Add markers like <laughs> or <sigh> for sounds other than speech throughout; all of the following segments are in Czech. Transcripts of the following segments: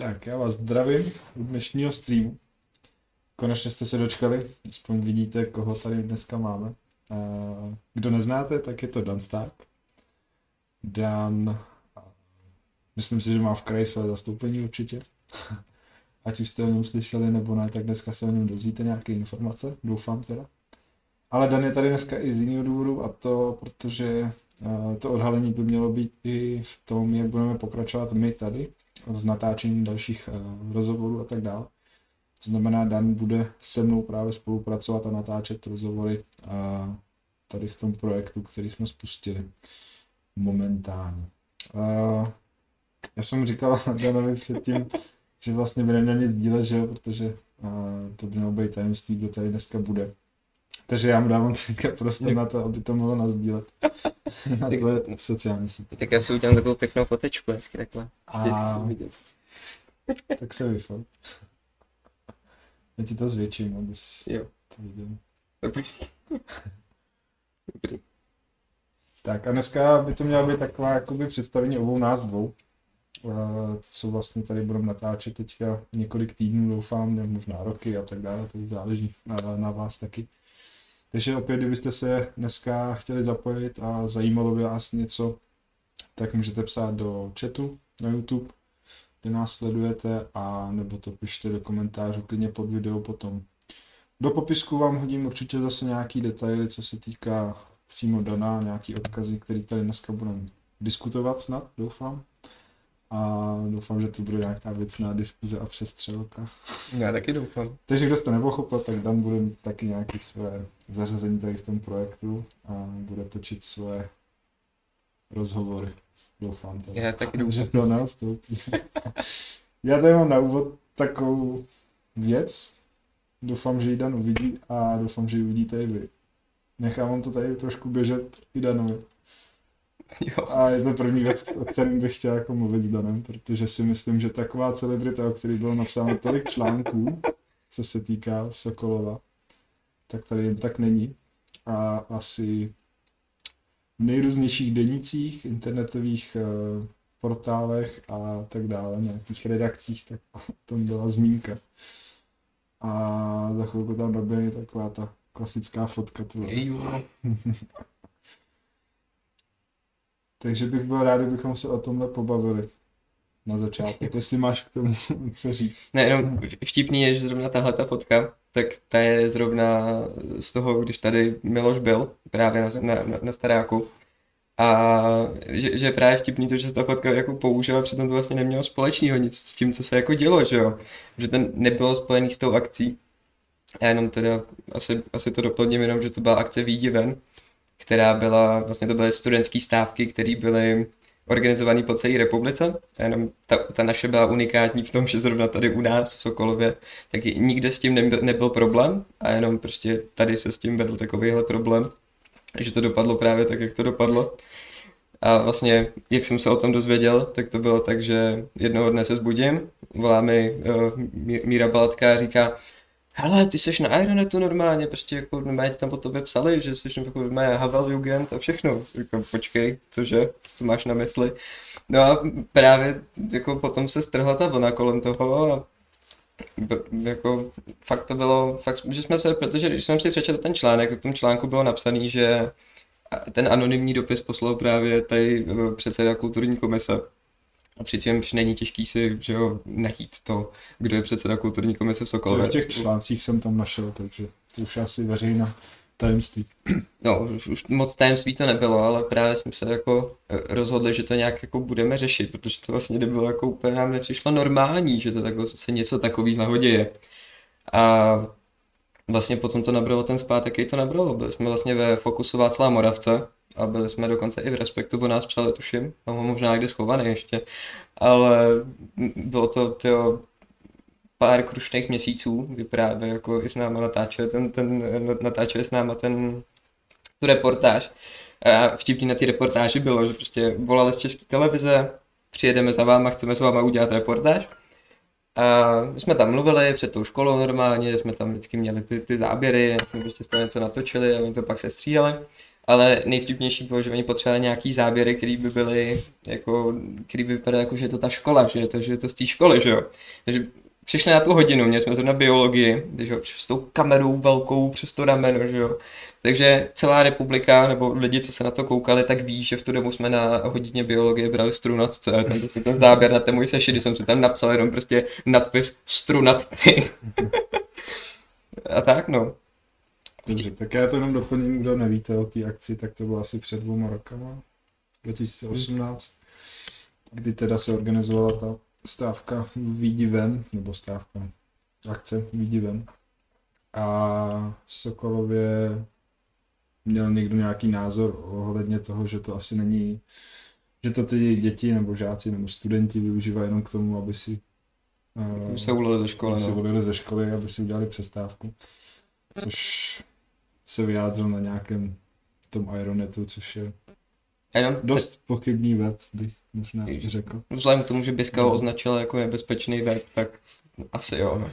Tak, já vás zdravím u dnešního streamu. Konečně jste se dočkali, aspoň vidíte, koho tady dneska máme. Kdo neznáte, tak je to Dan Stark. Dan, myslím si, že má v kraji své zastoupení určitě. <laughs> Ať už jste o něm slyšeli nebo ne, tak dneska se o něm dozvíte nějaké informace, doufám teda. Ale Dan je tady dneska i z jiného důvodu a to, protože eh, to odhalení by mělo být i v tom, jak budeme pokračovat my tady, s natáčením dalších uh, rozhovorů a tak dále. To znamená, Dan bude se mnou právě spolupracovat a natáčet rozhovory uh, tady v tom projektu, který jsme spustili momentálně. Uh, já jsem říkal <laughs> Danovi předtím, že vlastně by neměl nic dílet, že jo, protože to by mělo být tajemství, kdo tady dneska bude. Takže já mu dávám teďka prostě na to, aby to mohlo nazdílet <laughs> na tvoje sociální sítě. Tak já si udělám takovou pěknou fotečku, hezky takhle. A <laughs> tak se vyfot. Já ti to zvětším, abys Jo. to viděl. Dobrý. <laughs> Dobrý. Tak a dneska by to měla být taková jakoby představení obou nás dvou. Eh, Co vlastně tady budeme natáčet teďka několik týdnů, doufám, nebo možná roky a tak dále, to záleží na, na vás taky. Takže opět, kdybyste se dneska chtěli zapojit a zajímalo by vás něco, tak můžete psát do chatu na YouTube, kde nás sledujete, a nebo to pište do komentářů klidně pod video potom. Do popisku vám hodím určitě zase nějaký detaily, co se týká přímo Dana, nějaký odkazy, který tady dneska budeme diskutovat snad, doufám. A doufám, že to bude nějaká věcná diskuze a přestřelka. Já taky doufám. Takže kdo jste nepochopil, tak Dan bude mít taky nějaké své zařazení tady v tom projektu a bude točit své rozhovory. Doufám to. Já taky Že doufám. z toho neodstoupí. Já tady mám na úvod takovou věc. Doufám, že ji Dan uvidí a doufám, že ji uvidíte i vy. Nechám vám to tady trošku běžet i Danovi. Jo. A je to první věc, o kterém bych chtěl jako mluvit s Danem, protože si myslím, že taková celebrita, o který bylo napsáno tolik článků, co se týká Sokolova, tak tady jen tak není. A asi v nejrůznějších denicích, internetových eh, portálech a tak dále, nějakých redakcích, tak o tom byla zmínka. A za chvilku tam doběhne taková ta klasická fotka tvoje. <laughs> Takže bych byl rád, kdybychom se o tomhle pobavili na začátku. <laughs> Jestli máš k tomu <laughs> co říct. Ne, jenom vtipný je, že zrovna tahle ta fotka, tak ta je zrovna z toho, když tady Miloš byl, právě na, na, na, staráku. A že, že je právě vtipný to, že se ta fotka jako použila, přitom to vlastně nemělo společného nic s tím, co se jako dělo, že jo. Že ten nebylo spojený s tou akcí. A jenom teda asi, asi to doplním jenom, že to byla akce Výjdi ven, která byla, vlastně to byly studentské stávky, které byly organizovaný po celé republice. A jenom ta, ta naše byla unikátní v tom, že zrovna tady u nás v Sokolově taky nikde s tím nebyl, nebyl problém a jenom prostě tady se s tím vedl takovýhle problém, že to dopadlo právě tak, jak to dopadlo. A vlastně, jak jsem se o tom dozvěděl, tak to bylo tak, že jednoho dne se zbudím, volá mi uh, Míra Balatka a říká, hele, ty jsi na Ironetu normálně, prostě jako normálně tam o tobě psali, že jsi jako normálně Havel Jugend a všechno. Jako, počkej, cože, co máš na mysli? No a právě jako potom se strhla ta vlna kolem toho a jako fakt to bylo, fakt, že jsme se, protože když jsem si přečetl ten článek, v tom článku bylo napsaný, že ten anonymní dopis poslal právě tady eh, předseda kulturní komise. A přičemž není těžký si, že jo, najít to, kdo je předseda kulturní komise v Sokolově. V těch článcích jsem tam našel, takže to už je asi veřejná tajemství. No, už, už moc tajemství to nebylo, ale právě jsme se jako rozhodli, že to nějak jako budeme řešit, protože to vlastně nebylo jako úplně nám nepřišlo normální, že to tako, se něco takového děje. A vlastně potom to nabralo ten spát, jaký to nabralo. Byli jsme vlastně ve Fokusu Václava Moravce a byli jsme dokonce i v Respektu, o nás psali, tuším, mám ho možná někde schovaný ještě, ale bylo to, tyjo, pár krušných měsíců, kdy právě jako i s náma natáčeli, ten, ten, natáčeli s náma ten, tu reportáž. A vtipný na té reportáži bylo, že prostě volali z české televize, přijedeme za váma, chceme s váma udělat reportáž. A my jsme tam mluvili před tou školou normálně, jsme tam vždycky měli ty, ty záběry, jsme prostě z toho něco natočili a oni to pak se stříhali. Ale nejvtipnější bylo, že oni potřebovali nějaký záběry, který by byly, jako, který by vypadaly jako, že je to ta škola, že je to, že je to z té školy, že jo. Takže přišli na tu hodinu, měli jsme zrovna biologii, takže přes tou kamerou velkou, přes to rameno, že jo. Takže celá republika, nebo lidi, co se na to koukali, tak ví, že v tu dobu jsme na hodině biologie brali strunatce. A tam to ten záběr na ten můj sešit, kdy jsem si tam napsal jenom prostě nadpis strunatci. <laughs> a tak no. Dobře, tak já to jenom doplním, kdo nevíte o té akci, tak to bylo asi před dvouma rokama, 2018, kdy teda se organizovala ta stávka výdivem, nebo stávka, akce výdivem. A v Sokolově měl někdo nějaký názor ohledně toho, že to asi není, že to ty děti nebo žáci nebo studenti využívají jenom k tomu, aby si uh, se ulili ze školy, aby no. se ulili ze školy, aby si udělali přestávku. Což se vyjádřil na nějakém tom Ironetu, což je Jenom dost pochybný web, bych možná řekl. Vzhledem k tomu, že Biska ho označila jako nebezpečný web, tak asi jo. No.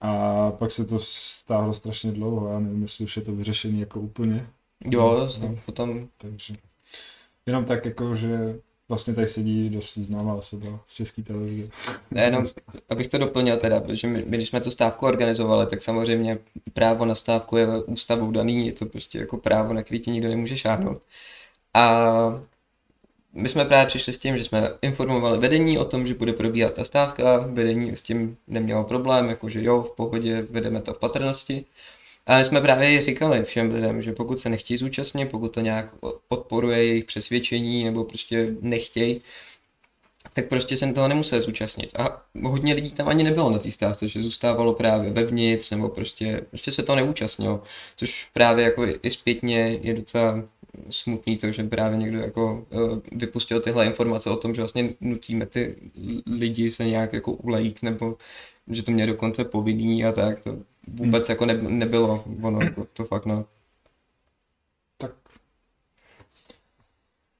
A pak se to stáhlo strašně dlouho, já nevím, jestli už je to vyřešený jako úplně. Jo, no, potom... Takže jenom tak jako, že vlastně tady sedí dost známá osoba z české televize. Jenom, abych to doplnil teda, protože my, my, když jsme tu stávku organizovali, tak samozřejmě právo na stávku je ústavou daný, je to prostě jako právo, na který ti nikdo nemůže šáhnout. A my jsme právě přišli s tím, že jsme informovali vedení o tom, že bude probíhat ta stávka, vedení s tím nemělo problém, jakože jo, v pohodě, vedeme to v patrnosti. My jsme právě říkali všem lidem, že pokud se nechtějí zúčastnit, pokud to nějak podporuje jejich přesvědčení nebo prostě nechtějí, tak prostě jsem toho nemusel zúčastnit. A hodně lidí tam ani nebylo na té stávce, že zůstávalo právě vevnitř, nebo prostě, prostě se to neúčastnilo. Což právě jako i zpětně je docela smutný to, že právě někdo jako uh, vypustil tyhle informace o tom, že vlastně nutíme ty lidi se nějak jako ulejít, nebo že to mě dokonce povinný a tak, to vůbec hmm. jako ne, nebylo ono, jako to fakt no. Tak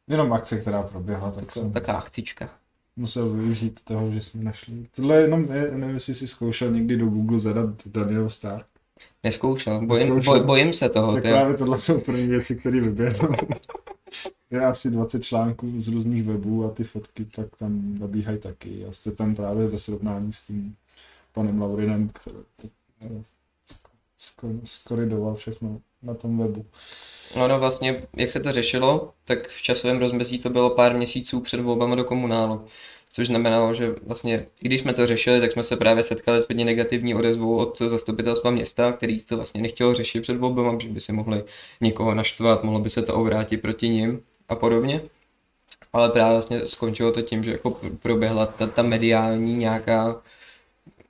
jenom akce, která proběhla, tak, tak jsem... Taká akcička. Musel využít toho, že jsme našli. Tohle jenom, nevím, jestli jsi zkoušel někdy do Google zadat Daniel Stark. Neskoušel, bojím, Neskoušel. Boj, bojím se toho. Tak ty. právě tohle jsou první věci, které vyběhnou. <laughs> je asi 20 článků z různých webů a ty fotky tak tam nabíhají taky. A jste tam právě ve srovnání s tím panem Laurinem, který to, skoridoval všechno na tom webu. No, no vlastně, jak se to řešilo, tak v časovém rozmezí to bylo pár měsíců před volbami do komunálu. Což znamenalo, že vlastně, i když jsme to řešili, tak jsme se právě setkali s hodně negativní odezvou od zastupitelstva města, který to vlastně nechtělo řešit před volbami, že by si mohli někoho naštvat, mohlo by se to obrátit proti ním a podobně. Ale právě vlastně skončilo to tím, že jako proběhla ta, ta mediální nějaká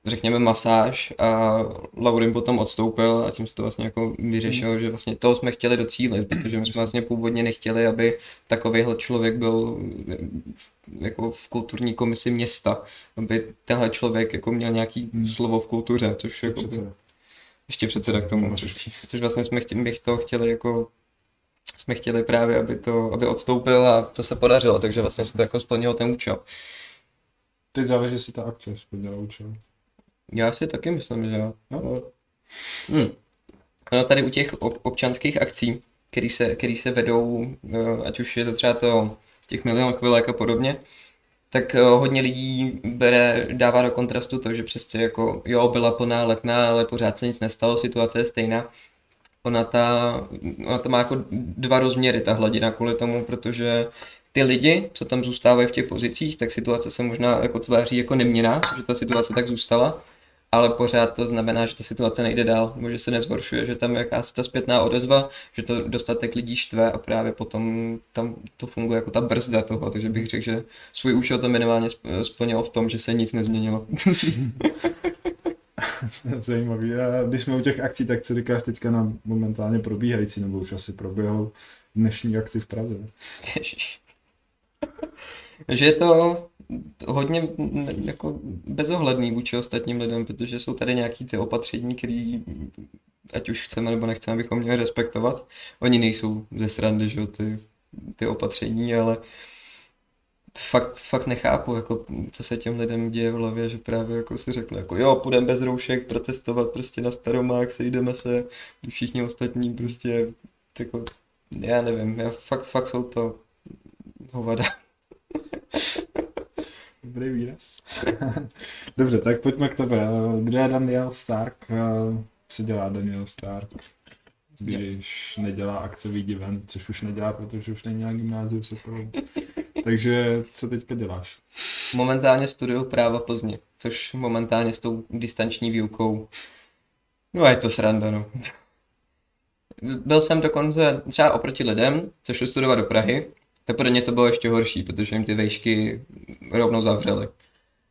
řekněme, masáž a Laurin potom odstoupil a tím se to vlastně jako vyřešilo, mm. že vlastně toho jsme chtěli docílit, <clears throat> protože my jsme vlastně původně nechtěli, aby takovýhle člověk byl jako v kulturní komisi města, aby tenhle člověk jako měl nějaký mm. slovo v kultuře, což jako předseda. ještě předseda k tomu, což, což vlastně jsme chtěli, bych to chtěli jako jsme chtěli právě, aby to, aby odstoupil a to se podařilo, takže vlastně se to jako splnilo ten účel. Teď záleží, jestli ta akce splnila účel. Já si taky myslím, že jo. No. Hmm. No tady u těch občanských akcí, který se, který se vedou, eh, ať už je to třeba to těch milion chvilek a podobně, tak eh, hodně lidí bere, dává do kontrastu to, že přesně jako jo, byla plná letná, ale pořád se nic nestalo, situace je stejná. Ona, ta, ona to má jako dva rozměry, ta hladina kvůli tomu, protože ty lidi, co tam zůstávají v těch pozicích, tak situace se možná jako tváří jako neměná, že ta situace tak zůstala, ale pořád to znamená, že ta situace nejde dál, nebo že se nezhoršuje, že tam je jakási ta zpětná odezva, že to dostatek lidí štve a právě potom tam to funguje jako ta brzda toho, takže bych řekl, že svůj účel to minimálně splnilo v tom, že se nic nezměnilo. <laughs> Zajímavý. A když jsme u těch akcí, tak co říkáš teďka na momentálně probíhající, nebo už asi proběhlo dnešní akci v Praze? <laughs> že je to hodně jako bezohledný vůči ostatním lidem, protože jsou tady nějaký ty opatření, které ať už chceme nebo nechceme, bychom měli respektovat. Oni nejsou ze srandy, že ty, ty opatření, ale fakt, fakt nechápu, jako, co se těm lidem děje v hlavě, že právě jako si řekli, jako jo, půjdeme bez roušek protestovat prostě na staromák, sejdeme se, všichni ostatní prostě jako Já nevím, já fakt, fakt jsou to hovada. <laughs> Dobrý výraz. <laughs> Dobře, tak pojďme k tebe. Kdo je Daniel Stark? Co dělá Daniel Stark? Když nedělá akce event, což už nedělá, protože už není na gymnáziu se svou. <laughs> Takže co teďka děláš? Momentálně studuju práva v Plzni, což momentálně s tou distanční výukou, no je to sranda, no. Byl jsem dokonce třeba oproti lidem, co šli studovat do Prahy, tak pro ně to bylo ještě horší, protože jim ty vejšky rovnou zavřely.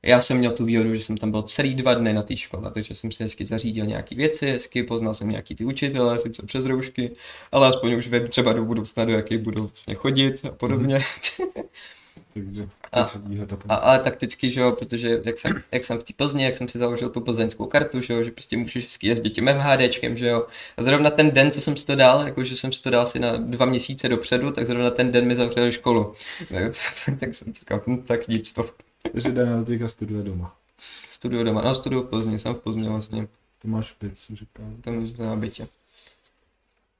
Já jsem měl tu výhodu, že jsem tam byl celý dva dny na té škole, takže jsem si hezky zařídil nějaké věci, hezky poznal jsem nějaký ty učitele, sice přes roušky, ale aspoň už vím třeba do budoucna, do jaký budou vlastně chodit a podobně. Mm-hmm. <laughs> takže, a, a, ale takticky, že jo, protože jak jsem, jak jsem v té Plzni, jak jsem si založil tu plzeňskou kartu, že jo, že prostě můžeš hezky jezdit tím MHDčkem, že jo. A zrovna ten den, co jsem si to dal, jako že jsem si to dal si na dva měsíce dopředu, tak zrovna ten den mi zavřeli školu. <laughs> tak jsem říkal, hm, tak nic to. <laughs> Takže Daniel teďka studuje doma. Studuju doma, no studuju v Plzni, jsem v Plzni vlastně. To máš byt, co říkal. Tam na bytě.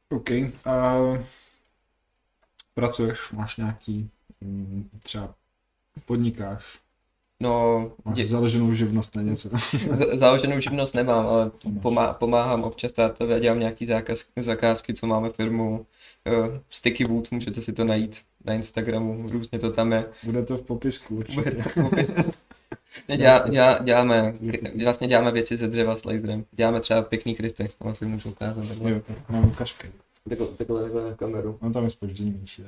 OK. A pracuješ, máš nějaký třeba podnikáš? No, Máš dě... založenou živnost na něco? <laughs> založenou živnost nemám, ale pomá- pomáhám občas tátovi a dělám nějaký zákaz, zakázky, co máme firmu uh, Sticky Wood, můžete si to najít na Instagramu, různě to tam je. Bude to v popisku určitě. Bude to v popisku. Vlastně <laughs> dělá, dělá, děláme, vlastně děláme věci ze dřeva s laserem. Děláme třeba pěkný kryty, vlastně můžu ukázat. Takhle. Jo, tak mám ukažky. Takhle, takhle, takhle na kameru. No tam je spoždění menší.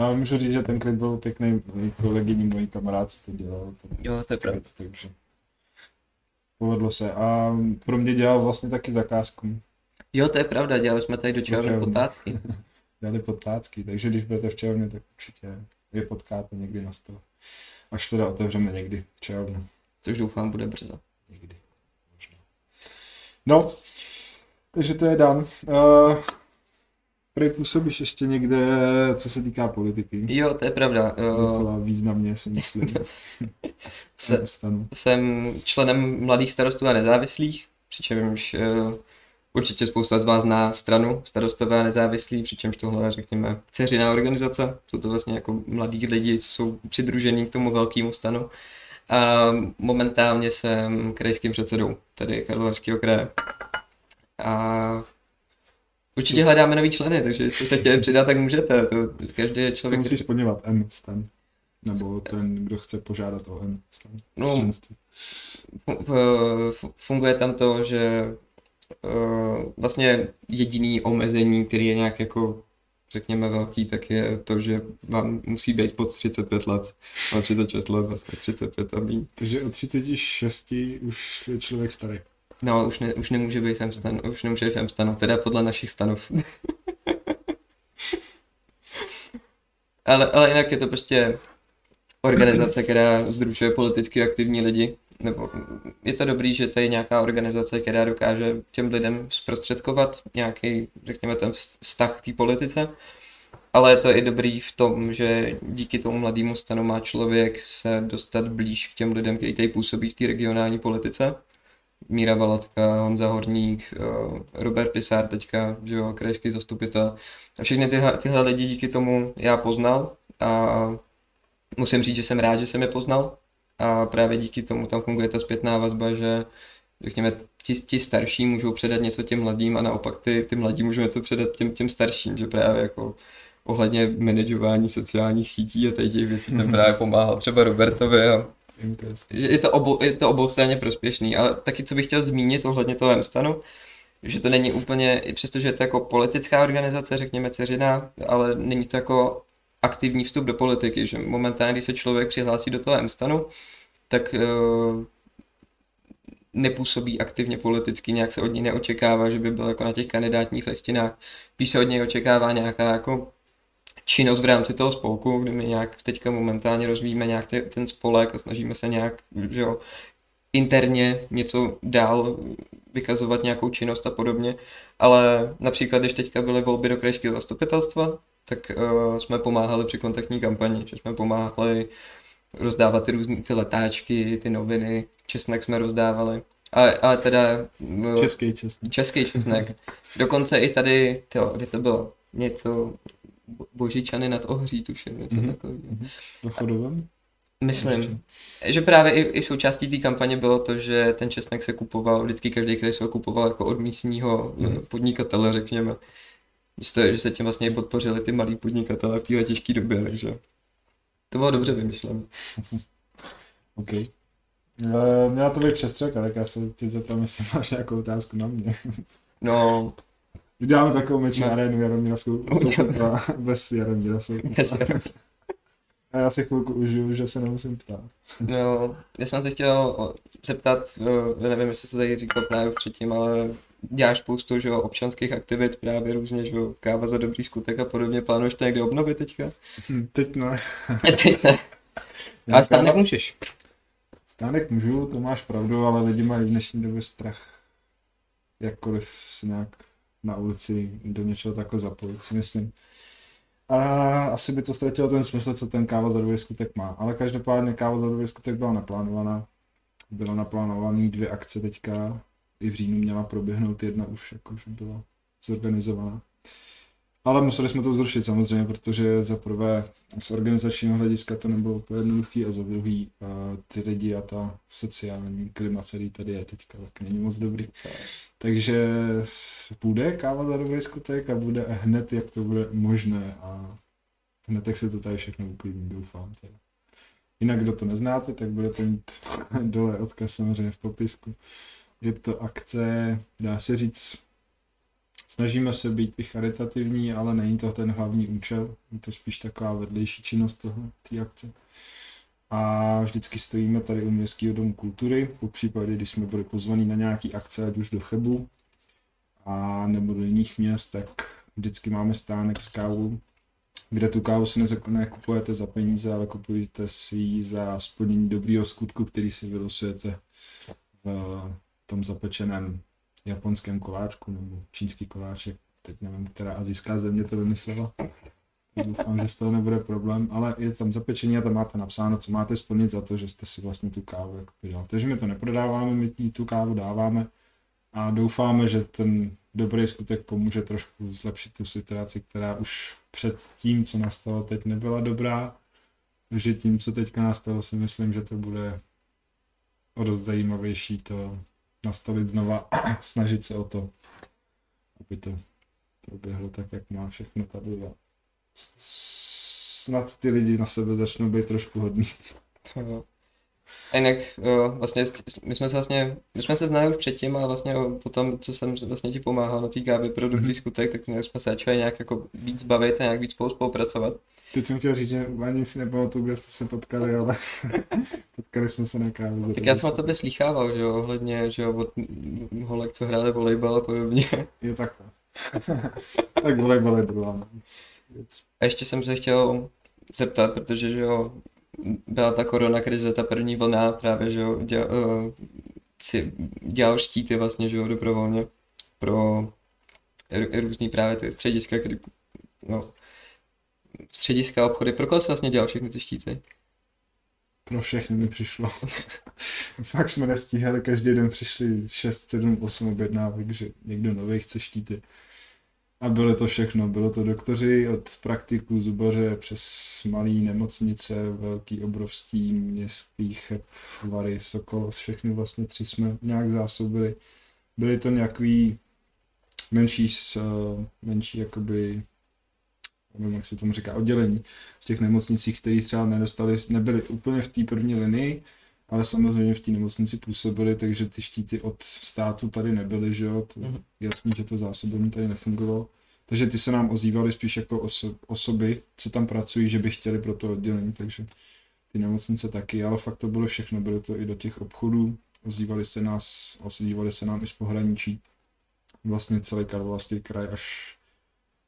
A můžu říct, že ten kryt byl pěkný, kolegyní, mojí kamarádci to dělal. Ten jo, to je pravda. Takže povedlo se. A pro mě dělal vlastně taky zakázku. Jo, to je pravda, dělali jsme tady do čeho potátky. <laughs> Dělali potátky, takže když budete v čelně, tak určitě je potkáte někdy na stole. Až teda otevřeme někdy v. Což doufám bude brzo. Někdy. Možná. No, takže to je dan. Uh, Prej působíš ještě někde, co se týká politiky. Jo, to je pravda. Docela významně si myslím. <laughs> Se, jsem členem Mladých starostů a nezávislých, přičemž uh, určitě spousta z vás zná stranu starostové a nezávislí, přičemž tohle řekněme dceřiná organizace. Jsou to vlastně jako mladí lidi, co jsou přidružení k tomu velkému stanu. A momentálně jsem krajským předsedou, tedy Karlovarského kraje. A Určitě hledáme nový členy, takže jestli se chtěli přidat, tak můžete. To každý člověk... musí splňovat M stan. Nebo ten, kdo chce požádat o M stan. No, funguje tam to, že uh, vlastně jediný omezení, který je nějak jako řekněme velký, tak je to, že vám musí být pod 35 let. Má 36 let, vlastně 35 a míň. Takže od 36 už je člověk starý. No, už, ne, už nemůže být v stanu, už nemůže být v stanu, teda podle našich stanov. <laughs> ale, ale jinak je to prostě organizace, která združuje politicky aktivní lidi. Nebo je to dobrý, že to je nějaká organizace, která dokáže těm lidem zprostředkovat nějaký, řekněme, ten vztah k té politice. Ale je to i dobrý v tom, že díky tomu mladému stanu má člověk se dostat blíž k těm lidem, kteří tady působí v té regionální politice Míra Valatka, Honza Horník, eh, Robert Pisár teďka, že jo, krajský zastupitel. A všechny tyhle, tyhle lidi díky tomu já poznal a musím říct, že jsem rád, že jsem je poznal a právě díky tomu tam funguje ta zpětná vazba, že řekněme, ti, ti starší můžou předat něco těm mladým a naopak ty, ty mladí můžou něco předat těm, těm starším, že právě jako ohledně manažování sociálních sítí a tady těch věcí jsem právě pomáhal třeba Robertovi a je to, obou, je to oboustranně prospěšný, ale taky co bych chtěl zmínit ohledně toho Mstanu, že to není úplně, i přestože je to jako politická organizace, řekněme ceřina, ale není to jako aktivní vstup do politiky, že momentálně, když se člověk přihlásí do toho Mstanu, tak uh, nepůsobí aktivně politicky, nějak se od něj neočekává, že by byl jako na těch kandidátních listinách. Spíš se od něj očekává nějaká jako činnost v rámci toho spolku, kde my nějak teďka momentálně rozvíjíme nějak ten spolek a snažíme se nějak, že jo, interně něco dál vykazovat nějakou činnost a podobně, ale například, když teďka byly volby do krajského zastupitelstva, tak uh, jsme pomáhali při kontaktní kampani, že jsme pomáhali rozdávat ty různé ty letáčky, ty noviny, česnek jsme rozdávali Ale, ale teda m, Český česnek. český česnek. <laughs> Dokonce i tady, tyjo, kde to bylo, něco Božičany nad Ohří, tuším, něco Mhm. mm-hmm. takového. To chodovem? Myslím, že právě i, i součástí té kampaně bylo to, že ten česnek se kupoval, vždycky každý kraj se ho kupoval jako od místního Mhm. mm. podnikatele, řekněme. Že, to, že se tím vlastně i podpořili ty malí podnikatele v téhle těžké době, takže to bylo dobře vymyšlené. <laughs> OK. Uh, měla to být přestřelka, tak já se tě zeptám, jestli máš nějakou otázku na mě. No, Uděláme takovou meč na No. arénu Jaromíra Sou- Soukupa <laughs> bez Jaromíra Soukupa. bez, A já si chvilku užiju, že se nemusím ptát. no, já jsem se chtěl zeptat, eh, nevím, jestli se tady říkal právě předtím, ale děláš spoustu že jo, občanských aktivit, právě různě, že jo, káva za dobrý skutek a podobně, plánuješ to někde obnovit teďka? Hm, Teď ne. <laughs> Teď ne. Ale stánek můžeš. Stánek můžu, to máš pravdu, ale lidi mají v dnešní době strach jakkoliv se nějak na ulici do něčeho takhle zapojit, si myslím. A asi by to ztratilo ten smysl, co ten káva za skutek má. Ale každopádně káva za skutek byla naplánovaná. Byla naplánovaný dvě akce teďka. I v říjnu měla proběhnout jedna už, jakože byla zorganizovaná. Ale museli jsme to zrušit samozřejmě, protože za prvé z organizačního hlediska to nebylo úplně jednoduchý a za druhý uh, ty lidi a ta sociální klima, který tady je teďka, tak není moc dobrý. Takže bude káva za dobrý skutek a bude hned, jak to bude možné a hned, jak se to tady všechno uklidní, doufám. Teda. Jinak, kdo to neznáte, tak budete mít <laughs> dole odkaz samozřejmě v popisku. Je to akce, dá se říct, snažíme se být i charitativní, ale není to ten hlavní účel, je to spíš taková vedlejší činnost toho, té akce. A vždycky stojíme tady u Městského domu kultury, po případě, když jsme byli pozvaní na nějaký akce, ať už do Chebu, a nebo do jiných měst, tak vždycky máme stánek s kávou, kde tu kávu si nekupujete za peníze, ale kupujete si ji za splnění dobrýho skutku, který si vylosujete v tom zapečeném japonském koláčku nebo čínský koláček. Teď nevím, která azijská země to vymyslela. Doufám, že z toho nebude problém, ale je tam zapečení a tam máte napsáno, co máte splnit za to, že jste si vlastně tu kávu jako udělal. Takže my to neprodáváme, my jí tu kávu dáváme a doufáme, že ten dobrý skutek pomůže trošku zlepšit tu situaci, která už před tím, co nastalo teď, nebyla dobrá. Takže tím, co teďka nastalo, si myslím, že to bude o dost zajímavější to nastavit znova, <clears throat> snažit se o to, aby to proběhlo tak, jak má všechno tady. A snad ty lidi na sebe začnou být trošku hodní. To jo. A jinak jo, vlastně s- s- my jsme se vlastně, my jsme se znali už předtím, ale vlastně jo, potom, co jsem vlastně ti pomáhal na té kávě pro dobrý Mhm. skutek, tak nějak jsme se začali nějak jako víc bavit a nějak víc spolu spolupracovat. Teď jsem chtěl říct, že ani si nepamatuju, kde jsme se potkali, ale <laughs> potkali jsme se na kávě. Tak já jsem o tobě slýchával, že jo, ohledně, že jo, od holek, co hráli volejbal a podobně. <laughs> Je takhle. <laughs> tak volejbal je druhá věc. A ještě jsem se chtěl zeptat, protože, že jo, byla ta korona krize, ta první vlna, právě, že jo, děl, uh, si dělal štíty vlastně, že jo, dobrovolně pro různý právě ty střediska, kdy, no, střediska, obchody, pro koho jsi vlastně dělal všechny ty štíty? Pro všechny mi přišlo. <laughs> Fakt jsme nestíhali, každý den přišli 6, 7, 8 objednávek, že někdo nový chce štíty. A bylo to všechno, bylo to doktoři od praktiků, zubaře přes malý nemocnice, velký, obrovský městský Vary, Sokol, všechny vlastně tři jsme nějak zásobili. Byly to nějaký menší, eh, menší jakoby, nevím, jak se tomu říká, oddělení v těch nemocnicích, které třeba nedostali, nebyly úplně v té první linii, ale samozřejmě v té nemocnici působili, takže ty štíty od státu tady nebyly, že jo, to Mhm. jasný, že to zásobení tady nefungovalo. Takže ty se nám ozývaly spíš jako oso- osoby, co tam pracují, že by chtěli pro to oddělení, takže ty nemocnice taky, ale fakt to bylo všechno, bylo to i do těch obchodů, ozývali se nás, ozývali se nám i z pohraničí, vlastně celý Karlovarský kraj až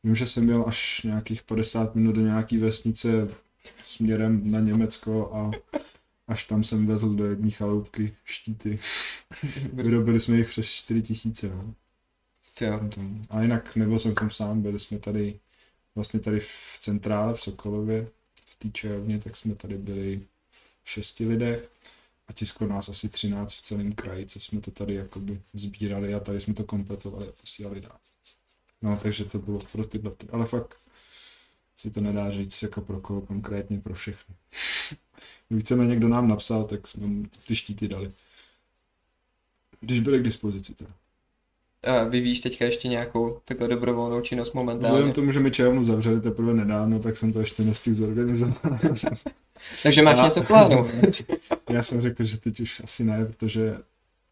Vím, že jsem měl až nějakých 50 minut do nějaký vesnice směrem na Německo a až tam jsem vezl do jedné chaloupky štíty. Vyrobili jsme jich přes 4 tisíce. No. Jo. Tam- A jinak nebyl jsem tam sám, byli jsme tady vlastně tady v centrále v Sokolově, v té čajovně, tak jsme tady byli v šesti lidech. a tisklo nás asi 13 v celém kraji, co jsme to tady jakoby sbírali a tady jsme to kompletovali a posílali dál. No, takže to bylo pro tyhle, ty- ale fakt si to nedá říct jako pro koho konkrétně, pro všechny. Víceméně někdo nám napsal, tak jsme mu ty štíty dali. Když byly k dispozici teda. A vyvíjíš teďka ještě nějakou takovou dobrovolnou činnost Vzhledem momentálně. k tomu, že mi čajovnu zavřeli teprve nedávno, tak jsem to ještě nestihl zorganizovat. <laughs> Takže máš A- něco v plánu. <laughs> Já jsem řekl, že teď už asi ne, protože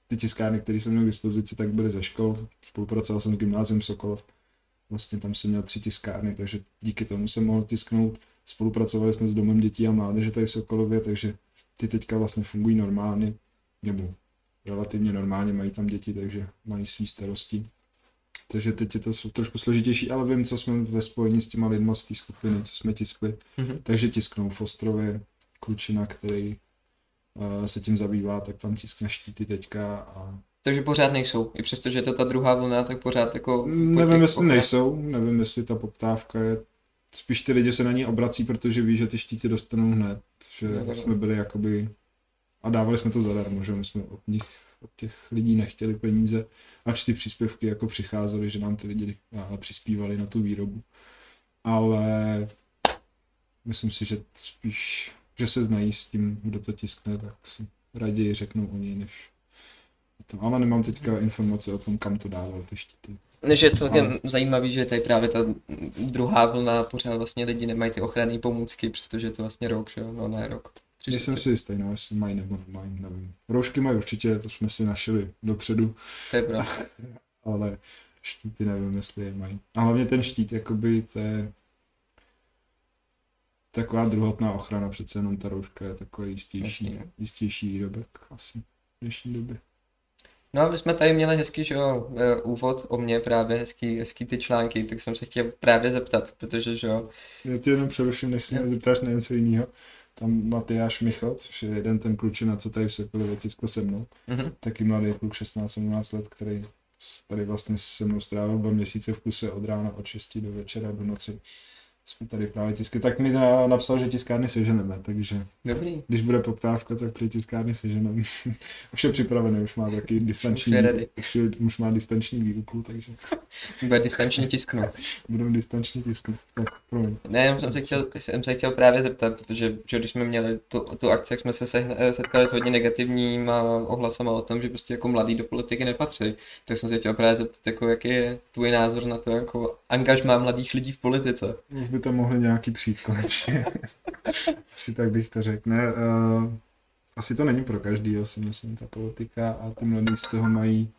ty tiskárny, které jsem měl k dispozici, tak byly ze škol. Spolupracoval jsem s gymnáziem Sokolov. Vlastně tam jsem měl tři tiskárny, takže díky tomu jsem mohl tisknout. Spolupracovali jsme s Domem dětí a mládeže tady v Sokolově, takže ty teďka vlastně fungují normálně, nebo relativně normálně, mají tam děti, takže mají svý starosti. Takže teď je to trošku složitější, ale vím, co jsme ve spojení s těma lidma z té skupiny, co jsme tiskli. Mhm. Takže tisknou v Ostrově klučina, který uh, se tím zabývá, tak tam tiskne štíty teďka a Takže pořád nejsou. I přesto, že je to ta druhá vlna, tak pořád jako... nevím, jestli nejsou, nevím, jestli ta poptávka je, spíš ty lidi se na ní obrací, protože ví, že ty štíty dostanou hned, že No, no. jsme byli jakoby a dávali jsme to zadarmo, že my jsme od nich, od těch lidí nechtěli peníze, ač ty příspěvky jako přicházely, že nám ty lidi a, přispívali na tu výrobu. Ale myslím si, že spíš, že se znají s tím, kdo to tiskne, tak si raději řeknou o něj, než o tom. Ale nemám teďka informace o tom, kam to dával ty štíty. Než je celkem zajímavý, že tady právě ta druhá vlna, pořád vlastně lidi nemají ty ochranné pomůcky, přestože je to vlastně rok, že jo? No ne rok. Tři Nejsem si jistý, no, jestli mají nebo nemají, nevím. Roušky mají určitě, to jsme si našli dopředu, To je pravda. <laughs> ale štíty nevím, jestli je mají. A hlavně ten štít, jakoby, to je taková druhotná ochrana, přece jenom ta rouška je takový jistější, Jasně, no. jistější výrobek asi v dnešní době. No my jsme tady měli hezký, že jo, eh, úvod o mě právě, hezký, hezký ty články, tak jsem se chtěl právě zeptat, protože, že jo, Já tě jenom přeruším, než se mě zeptáš na něco jiného. Tam Matyáš Michal, což je jeden ten klučina, co tady v Sokolově tiskl se mnou. mhm. taky mladý kluk 16-17 let, který tady vlastně se mnou strávil dva měsíce v kuse od rána od 6 do večera do noci. Jsme tady právě tiskli. Tak mi na- napsal, že tiskárny seženeme, takže dobrý, když bude poptávka, tak ty tiskárny seženeme. <laughs> už je připravený, už má taky distanční, Už je už, je, už má distanční výuku, takže <laughs> bude distančně tisknout. budeme distančně tisknout. Tak, promiň. Ne, jenom jsem se chtěl, jsem se chtěl právě zeptat, protože že když jsme měli tu, tu akci, jak jsme se setkali s hodně negativníma ohlasama o tom, že prostě jako mladí do politiky nepatří, tak jsem se chtěl právě zeptat, jako jaký je tvůj názor na to, jako angažmá mladých lidí v politice. Už by to mohli nějaký přijít konečně. <laughs> asi tak bych to řekl. Ne, uh, asi to není pro každý, si myslím, ta politika a ty mladí z toho mají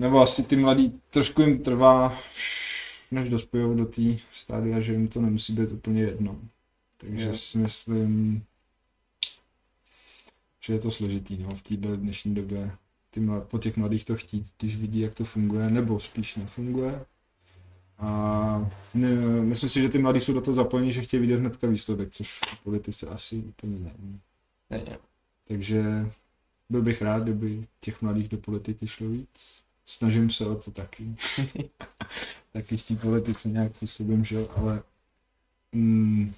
nebo asi ty mladí trošku jim trvá, než dospějou do té stádia, že jim to nemusí být úplně jedno. Takže Jo. si myslím, že je to složitý no, v této dnešní době. Ty mlad, po těch mladých to chtít, když vidí, jak to funguje, nebo spíš nefunguje. A ne, myslím si, že ty mladí jsou do toho zapojení, že chtějí vidět hnedka výsledek, což v té politice asi úplně není. Ne, ne. Takže byl bych rád, kdyby těch mladých do politiky šlo víc. Snažím se o to taky. <laughs> taky v té politice nějak působím, že ale mm,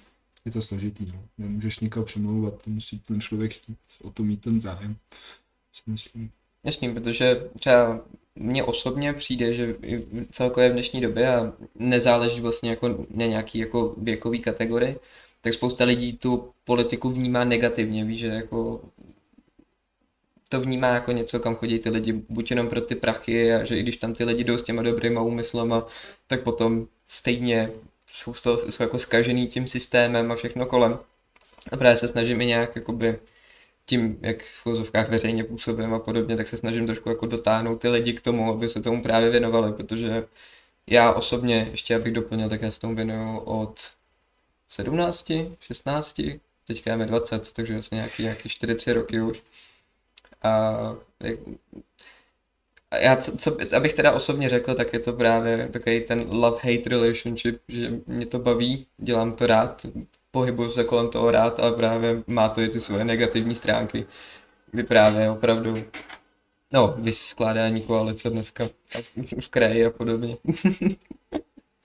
je to složitý. No. Nemůžeš nikoho přemlouvat, to musí ten člověk chtít, o to mít ten zájem. Si myslím. Jasný, protože třeba mně osobně přijde, že celkově v dnešní době a nezáleží vlastně jako na nějaký jako věkový kategorii, tak spousta lidí tu politiku vnímá negativně, víš, že jako to vnímá jako něco, kam chodí ty lidi, buď jenom pro ty prachy a že i když tam ty lidi jdou s těma dobrýma úmyslama, tak potom stejně jsou, z toho, jsou jako skažený tím systémem a všechno kolem. A právě se snažím i nějak jakoby tím, jak v vozovkách veřejně působím a podobně, tak se snažím trošku jako dotáhnout ty lidi k tomu, aby se tomu právě věnovali, protože já osobně, ještě abych doplnil, tak já se tomu věnuju od 17, 16, teďka je mi 20, takže vlastně nějaký, nějaký 4-3 roky už. A jak, já, co, co, abych teda osobně řekl, tak je to právě takový ten love-hate relationship, že mě to baví, dělám to rád, pohybuju se kolem toho rád, ale právě má to i ty svoje negativní stránky, kdy právě opravdu, no, skládání koalice dneska a v kraji a podobně.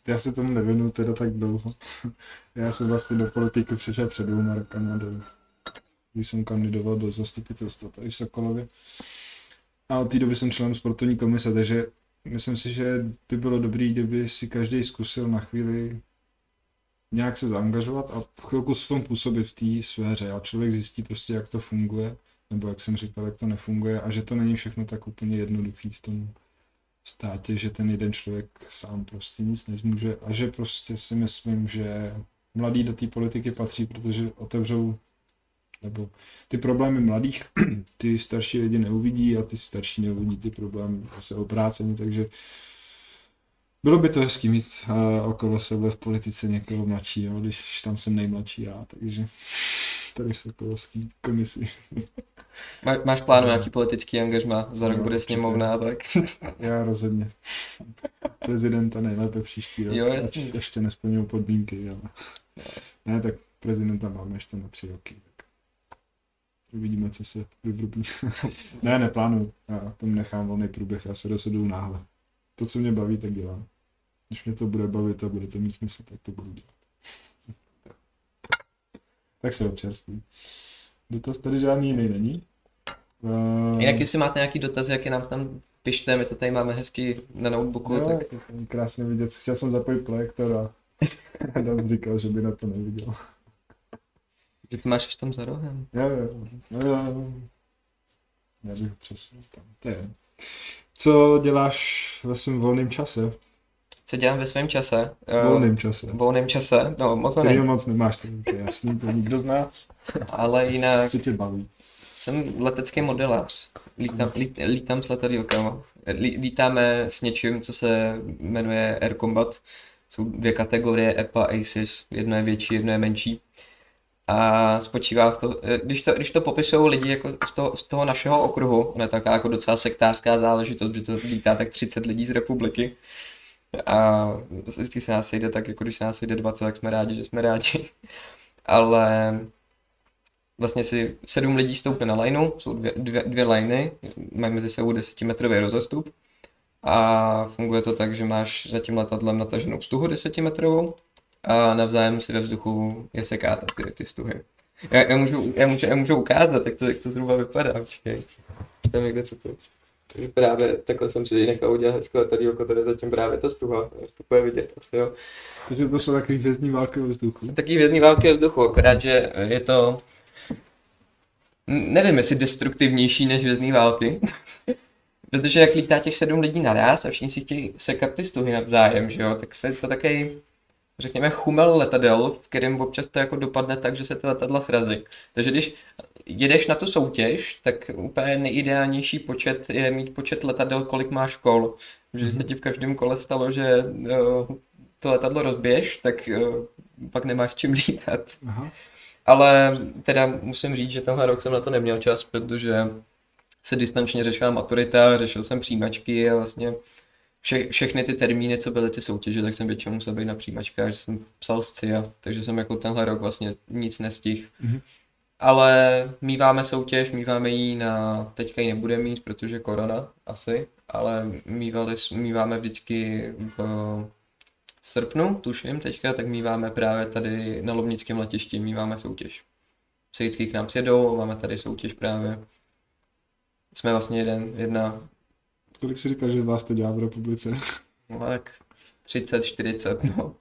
Já se tomu nevěnuju teda tak dlouho. Já jsem vlastně do politiky přišel před dvouma rokama do když jsem kandidoval do zastupitelstva tady v Sokolově. A od té doby jsem členem sportovní komise, takže myslím si, že by bylo dobré, kdyby si každý zkusil na chvíli nějak se zaangažovat a chvilku v tom působit v té sféře a člověk zjistí prostě, jak to funguje, nebo jak jsem říkal, jak to nefunguje a že to není všechno tak úplně jednoduchý v tom státě, že ten jeden člověk sám prostě nic nezmůže a že prostě si myslím, že mladí do té politiky patří, protože otevřou nebo ty problémy mladých, <clears throat> ty starší lidi neuvidí a ty starší neuvidí ty problémy zase obráceně, takže bylo by to hezký mít uh, okolo sebe v politice někoho mladšího, když tam jsem nejmladší já, takže tady v Sokolovský komisi. Má, máš plánu nějaký politický angažma? Za rok Jo, bude určitě. sněmovna, tak <laughs> Já rozhodně. Prezidenta nejlépe příští rok, Jo, ať ještě nesplňují podmínky, ale... Ne, tak prezidenta máme ještě na tři roky. Tak uvidíme, co se vyvrubí. <laughs> ne, neplánuju. Já tam nechám volný průběh, já se rozhoduju náhle. To, co mě baví, tak dělám. Když mě to bude bavit a bude to mít smysl, tak to budu dělat. <laughs> tak se občerství. Dotaz tady žádný jiný není. Uh, Jinak jestli máte nějaký dotazy, jak je nám tam pište, my to tady máme hezky na notebooku, jo, tak krásně vidět. Chtěl jsem zapojit projektor <laughs> a Dan říkal, že by na to neviděl. že to máš až tam za rohem. Jo, jo, jo, jo. Já bych ho přesunul tam. To je. Co děláš ve svém volném čase? Co dělám ve svém čase? Eh, Volném čase. V volném čase? No, moc to ne. moc nemáš, to je jasný, to nikdo z nás. Ale jinak Co tě baví? jsem letecký modelář. Lítám, lít, lítám s letadílkama. Lí, lítáme s něčím, co se jmenuje Air Combat. Jsou dvě kategorie, EPA, ACES. Jedno je větší, jedno je menší. A spočívá v to, eh, když to, když to popisují lidi jako z toho, z toho našeho okruhu, ona je taková jako docela sektářská záležitost, že to lítá tak 30 lidí z republiky. A vždycky se nás sejde tak, jako když se nás sejde 20, tak jsme rádi, že jsme rádi. <laughs> Ale vlastně si sedm lidí stoupne na lineu, jsou dvě, dvě, dvě liney, mají mezi sebou desetimetrový rozestup a funguje to tak, že máš za tím letadlem nataženou stuhu desetimetrovou a navzájem si ve vzduchu je sekáte ty, ty stuhy. Já, já, můžu, já, můžu, já můžu ukázat, jak to, jak to zhruba vypadá, počkej. Tam někde to to. Takže právě takhle jsem si nechal udělat hezké letadílko, tady zatím právě ta stuha, to bude vidět asi, jo. Takže to jsou takový hvězdní války ve vzduchu. Taký hvězdný války ve vzduchu, akorát, že je to... Nevím, jestli destruktivnější než hvězdný války. <laughs> Protože jak lítá těch sedm lidí naraz a všichni si chtějí sekat ty stuhy navzájem, že jo, tak se to takový, řekněme, chumel letadel, v kterém občas to jako dopadne tak, že se ty letadla srazí. Takže když jedeš na tu soutěž, tak úplně nejideálnější počet je mít počet letadel, kolik máš kol. Že se ti v každém kole stalo, že uh, to letadlo rozbiješ, tak uh, pak nemáš s čím lítat. Aha. Ale teda musím říct, že tenhle rok jsem na to neměl čas, protože se distančně řešila maturita, řešil jsem přijímačky a vlastně vše, všechny ty termíny, co byly ty soutěže, tak jsem většinou musel být na přijímačkách, že jsem psal z CIA, takže jsem jako tenhle rok vlastně nic nestihl. Mhm. Ale míváme soutěž, míváme ji na, teďka ji nebude mít, protože korona asi, ale mívali, míváme vždycky v srpnu, tuším teďka, tak míváme právě tady na Lovnickém letišti, míváme soutěž. Vždycky k nám sjedou, máme tady soutěž právě. Jsme vlastně jeden, jedna, Kolik si říkal, že vás to dělá v republice? no tak 30, 40, no.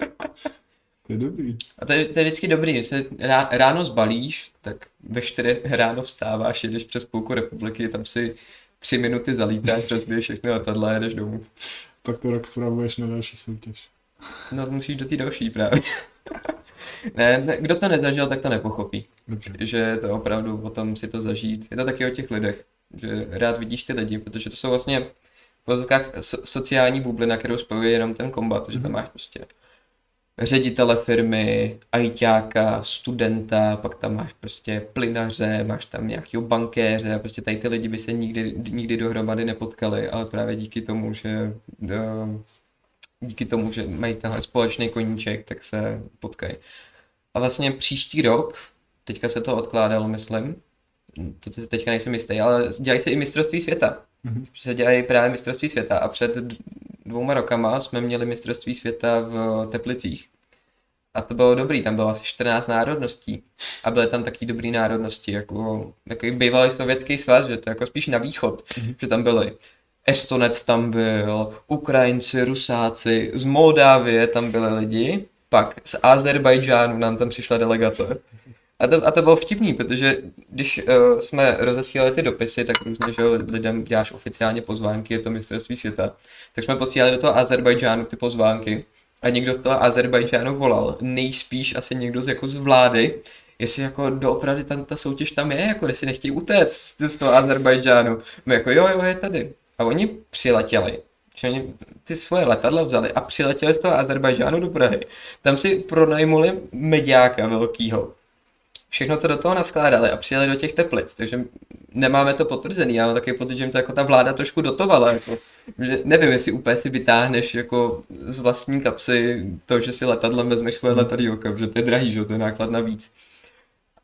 <laughs> To je dobrý. A to je, to je vždycky dobrý, když se rá, ráno zbalíš, tak ve 4 ráno vstáváš, jedeš přes půlku republiky, tam si tři minuty zalítáš, rozbiješ všechny letadla a jedeš domů. Pak to rok spravuješ na další soutěž. No musíš do té další právě. <laughs> ne, ne, kdo to nezažil, tak to nepochopí. Dobře. Že to opravdu o tom si to zažít. Je to taky o těch lidech, že rád vidíš ty lidi, protože to jsou vlastně v vozovkách so, sociální bublina, kterou spojuje jenom ten kombat, že tam máš prostě ředitele firmy, ajťáka, studenta, pak tam máš prostě plynaře, máš tam nějakého bankéře a prostě tady ty lidi by se nikdy, nikdy dohromady nepotkali, ale právě díky tomu, že eh, díky tomu, že mají tenhle společný koníček, tak se potkají. A vlastně příští rok, teďka se to odkládalo, myslím, to te- teďka nejsem jistý, ale dělají se i mistrovství světa. Mhm. Že se dělají právě mistrovství světa a před dvouma rokama jsme měli mistrovství světa v Teplicích. A to bylo dobrý, tam bylo asi 14 národností. A byly tam taky dobrý národnosti, jako takový bývalý sovětský svaz, že to jako spíš na východ, mm-hmm. že tam byly Estonec tam byl, Ukrajinci, Rusáci, z Moldávie tam byli lidi, pak z Azerbajdžánu nám tam přišla delegace. A to, a to bylo vtipný, protože když uh, jsme rozesílali ty dopisy, tak různě, že lidem děláš oficiálně pozvánky, je to mistrovství světa, tak jsme posílali do toho Azerbajdžánu ty pozvánky a někdo z toho Azerbajdžánu volal, nejspíš asi někdo z, jako z vlády, jestli jako doopravdy tam ta soutěž tam je, jako jestli nechtějí utéct z toho Azerbajdžánu. My jako jo, jo, je tady. A oni přiletěli, že oni ty svoje letadla vzali a přiletěli z toho Azerbajdžánu do Prahy. Tam si pronajmuli mediáka velkýho. Všechno to do toho naskládali a přijeli do těch teplic, takže nemáme to potvrzený. Já mám takový pocit, že jim to jako ta vláda trošku dotovala. Jako, že nevím, jestli úplně si vytáhneš jako z vlastní kapsy to, že si letadlem vezmeš svoje letadílko, že to je drahý, že to je náklad navíc.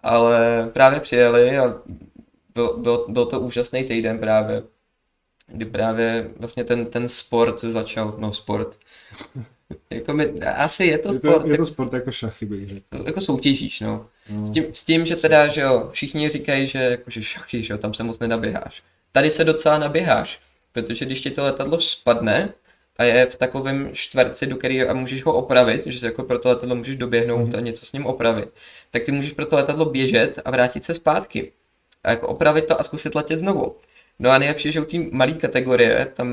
Ale právě přijeli a byl, byl, byl to úžasný týden právě kdy právě vlastně ten, ten sport začal, no sport, <laughs> jako my, asi je to je sport. Je to sport jako šachy, bych řekl. Jako soutěžíš, no. No. S, tím, s tím, že teda, že jo, všichni říkají, že, jako, že šachy, že jo, tam se moc nenaběháš. Tady se docela naběháš, protože když ti to letadlo spadne a je v takovém čtverci, do který a můžeš ho opravit, že jako pro to letadlo můžeš doběhnout mm-hmm. a něco s ním opravit, tak ty můžeš pro to letadlo běžet a vrátit se zpátky. A jako opravit to a zkusit letět znovu. No a nejlepší, že u té malé kategorie, tam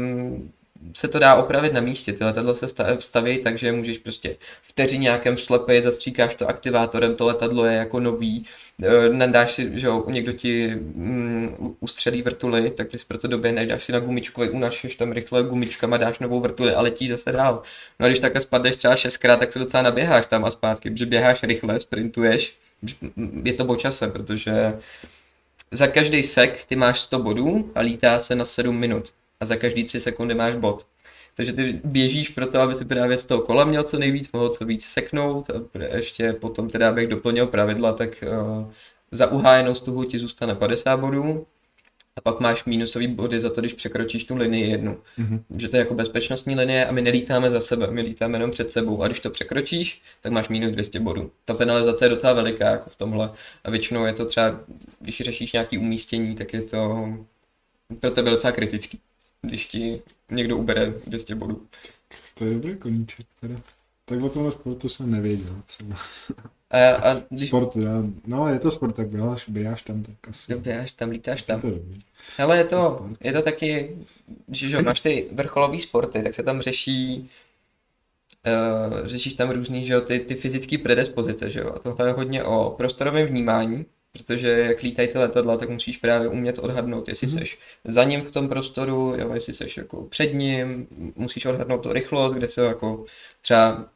se to dá opravit na místě. Ty letadlo se staví tak, že můžeš prostě vteřin nějakém slepej, zastříkáš to aktivátorem, to letadlo je jako nový, e, nadáš si, že jo, někdo ti mm, ustřelí vrtuly, tak ty si proto doběhneš, dáš si na gumičku, unašeš tam rychle gumičkama, dáš novou vrtuli a letíš zase dál. No a když takhle spadneš třeba šestkrát, tak se docela naběháš tam a zpátky, protože běháš rychle, sprintuješ, je to o čase, protože za každý sek ty máš 100 bodů a lítá se na 7 minut. A za každý 3 sekundy máš bod. Takže ty běžíš pro to, aby si právě z toho kola měl co nejvíc, mohl co víc seknout a ještě potom teda, abych doplnil pravidla, tak uh, za uhájenou stuhu ti zůstane 50 bodů, a pak máš mínusový body za to, když překročíš tu linii jednu. Mm-hmm. Že to je jako bezpečnostní linie a my nelítáme za sebe, my lítáme jenom před sebou. A když to překročíš, tak máš minus 200 bodů. Ta penalizace je docela veliká jako v tomhle. A většinou je to třeba, když řešíš nějaký umístění, tak je to pro tebe docela kritický, když ti někdo ubere 200 bodů. To je dobrý koníček teda. Tak o tomhle sportu jsem nevěděl třeba. A, a když... Sport, já, no je to sport, tak běháš, běháš tam, tak asi. Běháš tam, lítáš tam. Je to Ale je to, je to taky, že, že máš ty vrcholové sporty, tak se tam řeší, uh, řešíš tam různý, že jo, ty, ty fyzické predispozice, že jo, a tohle je hodně o prostorovém vnímání, protože jak lítají ty letadla, tak musíš právě umět odhadnout, jestli mm-hmm. seš za ním v tom prostoru, jo, jestli seš jako před ním, musíš odhadnout tu rychlost, kde se jako třeba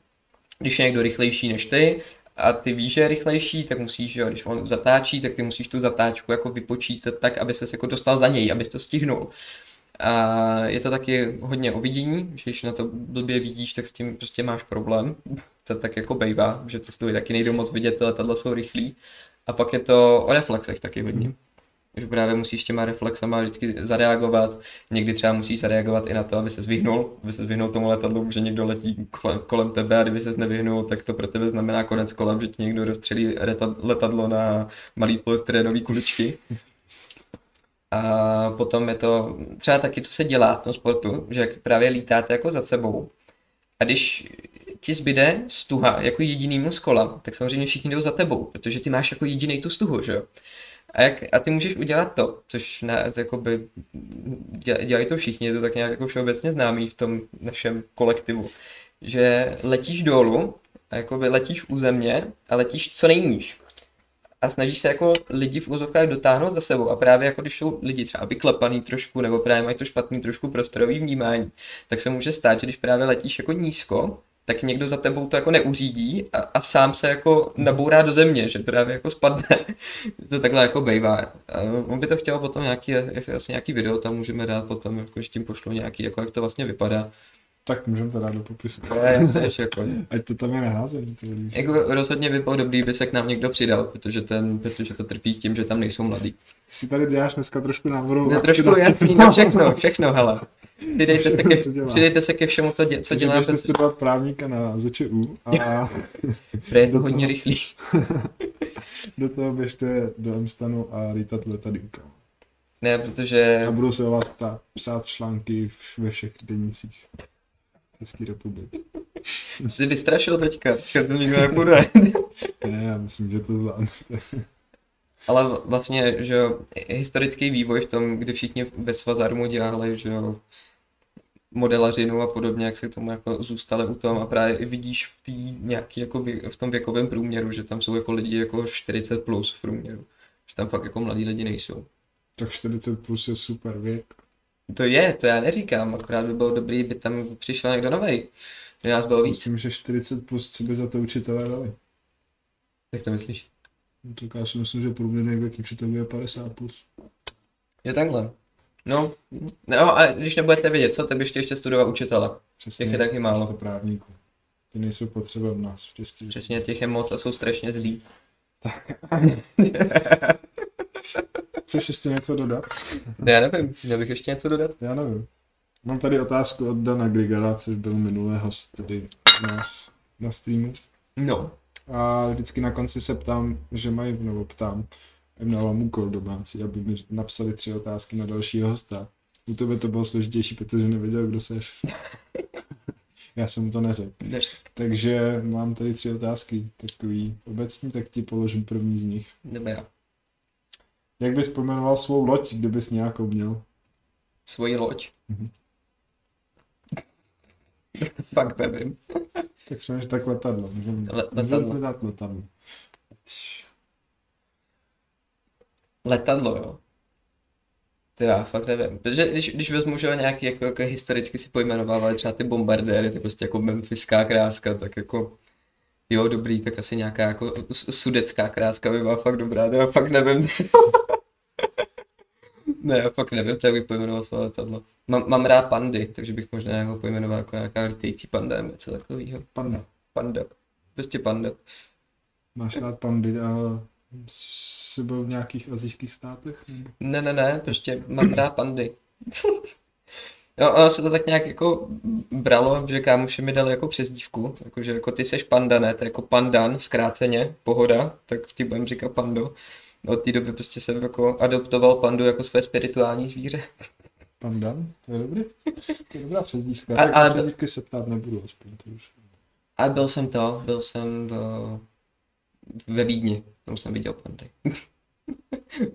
když je někdo rychlejší než ty a ty víš, že je rychlejší, tak musíš, jo, když on zatáčí, tak ty musíš tu zatáčku jako vypočítat tak, aby se jako dostal za něj, abys to stihnul. A je to taky hodně o vidění, že když na to blbě vidíš, tak s tím prostě máš problém. To tak jako bejvá, že to stojí taky nejdou moc vidět, ty letadla jsou rychlí. A pak je to o reflexech taky hodně. Že právě musíš těma reflexama vždycky zareagovat. Někdy třeba musíš zareagovat i na to, aby se zvyhnul, aby se zvyhnul tomu letadlu, že někdo letí kolem, kolem tebe a kdyby se nevyhnul, tak to pro tebe znamená konec kola, že ti někdo rozstřelí letadlo na malý polystyrenový kuličky. A potom je to třeba taky, co se dělá v tom sportu, že jak právě lítáte jako za sebou. A když ti zbyde stuha jako jedinýmu z kola, tak samozřejmě všichni jdou za tebou, protože ty máš jako jediný tu stuhu, že jo. A, jak, a ty můžeš udělat to, což na, jakoby, dělají to všichni, je to tak nějak jako všeobecně známý v tom našem kolektivu, že letíš dolů, a jakoby letíš u země a letíš co nejníž. A snažíš se jako lidi v úzovkách dotáhnout za sebou. A právě jako když jsou lidi třeba vyklepaný trošku, nebo právě mají to špatný trošku prostorový vnímání, tak se může stát, že když právě letíš jako nízko, tak někdo za tebou to jako neuřídí a, a sám se jako nabourá do země, že právě jako spadne. <laughs> to takhle jako bejvá. on by to chtěl potom nějaký, vlastně nějaký video tam můžeme dát potom, jako, že tím pošlu nějaký, jako jak to vlastně vypadá. Tak můžeme to dát do popisu. To je jako... Ať to tam je vidíš. Jako rozhodně by bylo dobrý, by se k nám někdo přidal, protože, ten, protože to trpí tím, že tam nejsou mladí. Ty si tady děláš dneska trošku návodu. Ne, trošku <laughs> jasný, no všechno, všechno, hele. Přidejte se ke, přidejte se ke všemu, to, dě, co Takže dělá běžte Petr. studovat právníka na ZČU a Je to hodně rychlý. <laughs> do toho běžte do Amstanu a lítat letadýlka. Ne, protože A budou se o vás ptát, psát články ve všech denících v České republice. <laughs> jsi vystrašil teďka, že to nikdo nebude. <laughs> Ne, já myslím, že to zvládnete. <laughs> Ale vlastně, že jo, historický vývoj v tom, kdy všichni ve Svazarmu dělali, že jo, modelařinu a podobně, jak se k tomu jako zůstali u tom a právě i vidíš v, tý nějaký jako vě, v tom věkovém průměru, že tam jsou jako lidi jako 40 plus v průměru. Že tam fakt jako mladí lidi nejsou. Tak 40 plus je super věk. To je, to já neříkám, akorát by bylo dobrý, by tam přišel někdo novej. Že nás bylo víc. Myslím, že 40 plus, co by za to učitelé dali. Jak to myslíš? No, Tak já si myslím, že průměrný věk učitelů je 50 plus. Je takhle. No, no a když nebudete vědět, co, tak běžte ještě studovat učitele. Přesně. Těch je taky málo. právníků. Ty nejsou potřeba v nás v České Přesně těch je moc a jsou strašně zlí. <laughs> Chceš ještě něco dodat? Já nevím, měl bych ještě něco dodat? Já nevím. Mám tady otázku od Dana Grigara, což byl minulý host tady nás na streamu. No. A vždycky na konci se ptám, že mají, nebo ptám, jim dávám úkol domácí, aby mi napsali tři otázky na dalšího hosta. U tebe to bylo složitější, protože nevěděl, kdo seš. <laughs> Já jsem to neřekl. Neřek. Takže mám tady tři otázky, takový obecní, tak ti položím první z nich. Dobrá. Jak bys pojmenoval svou loď, kdybys nějakou měl? Svoji loď. Mhm. <laughs> Fakt nevím. <laughs> Tak přemýšlím, tak letadlo. Můžeme Le- můžeme letadlo. dát letadlo. Letadlo, jo. To já fakt nevím. Protože když, když vezmu, že nějaký jako, jako historicky si pojmenovávali třeba ty bombardéry, tak prostě jako memfiská kráska, tak jako jo, dobrý, tak asi nějaká jako sudecká kráska by byla fakt dobrá, to já fakt nevím. <laughs> ne, já fakt nevím, tak bych pojmenoval své letadlo. Mám, mám rád pandy, takže bych možná jako pojmenoval jako nějaká lítající panda nebo něco takového. Panda. Panda. Prostě panda. Máš rád pandy a jsi byl v nějakých azijských státech? Ne, ne, ne, prostě mám rád pandy. <laughs> Jo, ono se to tak nějak jako bralo, že kámoši mi dali jako přezdívku, jakože jako ty seš panda, ne, to je jako pandan, zkráceně, pohoda, tak ti budem říkat pando. Od té doby prostě jsem jako adoptoval pandu jako své spirituální zvíře. Pandan? To je dobrý. To je dobrá přezdívka. A- ale- ale... přezdívky se ptát nebudu, aspoň to už. A byl jsem to, byl jsem v, ve Vídni, tam jsem viděl pandy.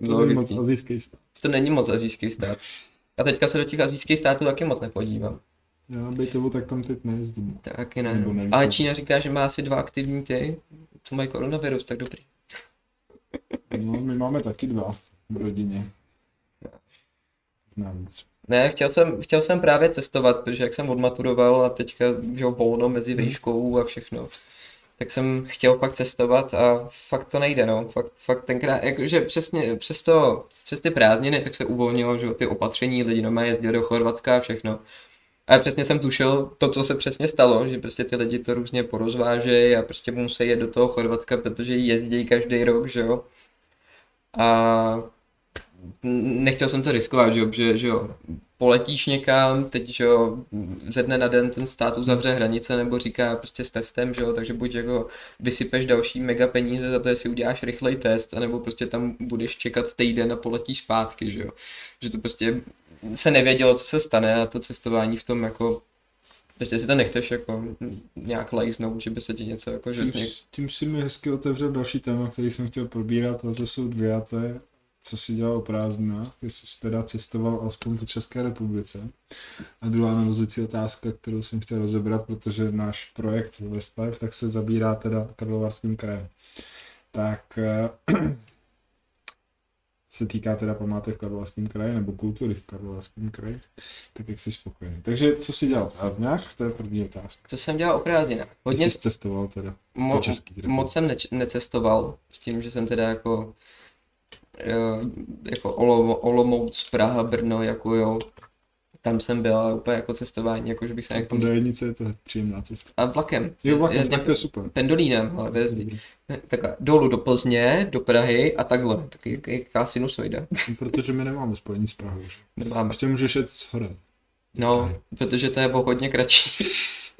To není moc azijský stát. to není moc azijský stát. A teďka se do těch azijských států taky moc nepodívám. Já na Bejtovu tak tam teď nejezdím. Taky ne. Nebo No. nevím. Ale Čína říká, že má asi dva aktivní ty, co mají koronavirus, tak dobrý. No, my máme taky dva v rodině. Navíc. Ne, chtěl jsem, chtěl jsem právě cestovat, protože jak jsem odmaturoval a teďka, že jo, volno mezi Hmm. výškou a všechno, tak jsem chtěl fakt cestovat a fakt to nejde, no. Fakt, fakt tenkrát, jakože přesně, přes, to, přes ty prázdniny, tak se uvolnilo, že ty opatření, lidi doma jezdili do Chorvatska a všechno. A přesně jsem tušil to, co se přesně stalo, že prostě ty lidi to různě porozvážejí a prostě musí jet do toho Chorvatska, protože jezdí každý rok, že jo. A nechtěl jsem to riskovat, že jo, že, že jo, poletíš někam, teď, že jo, ze dne na den ten stát uzavře hranice nebo říká prostě s testem, že jo, takže buď jako vysypeš další mega peníze za to, jestli uděláš rychlej test, anebo prostě tam budeš čekat týden a poletíš zpátky, že jo. Že to prostě se nevědělo, co se stane a to cestování v tom jako Prostě si to nechceš jako nějak lajznout, že by se ti něco jako, že Tím, tím si mi hezky otevřel další téma, který jsem chtěl probírat, a to jsou dvě, a to je, co si dělal o prázdninách, jestli jsi teda cestoval aspoň po České republice. A druhá navazující otázka, kterou jsem chtěl rozebrat, protože náš projekt Westlife tak se zabírá teda Karlovarským krajem. Tak eh, se týká teda památek v Karlovarském kraji nebo kultury v Karlovarském kraji, tak jak jsi spokojený. Takže co si dělal v prázdninách? To je první otázka. Co jsem dělal o prázdninách? Hodně, jsi cestoval teda po mo- České republice. moc jsem neč- necestoval s tím, že jsem teda jako eh, jako Olom- Olomouc, Praha, Brno, jako jo, tam jsem byl ale úplně jako cestování, jako že bych se nějak... Do jednice je to příjemná cesta. A vlakem. Jo, vlakem, Jezdím tak to je super. Pendolínem, ale to je zvyk. Takhle, dolů do Plzně, do Prahy a takhle. Taky jaká sinusoida. Protože my nemáme spojení s Prahou. Nemáme. Ještě můžeš jet s horem. No, protože to je o hodně kratší.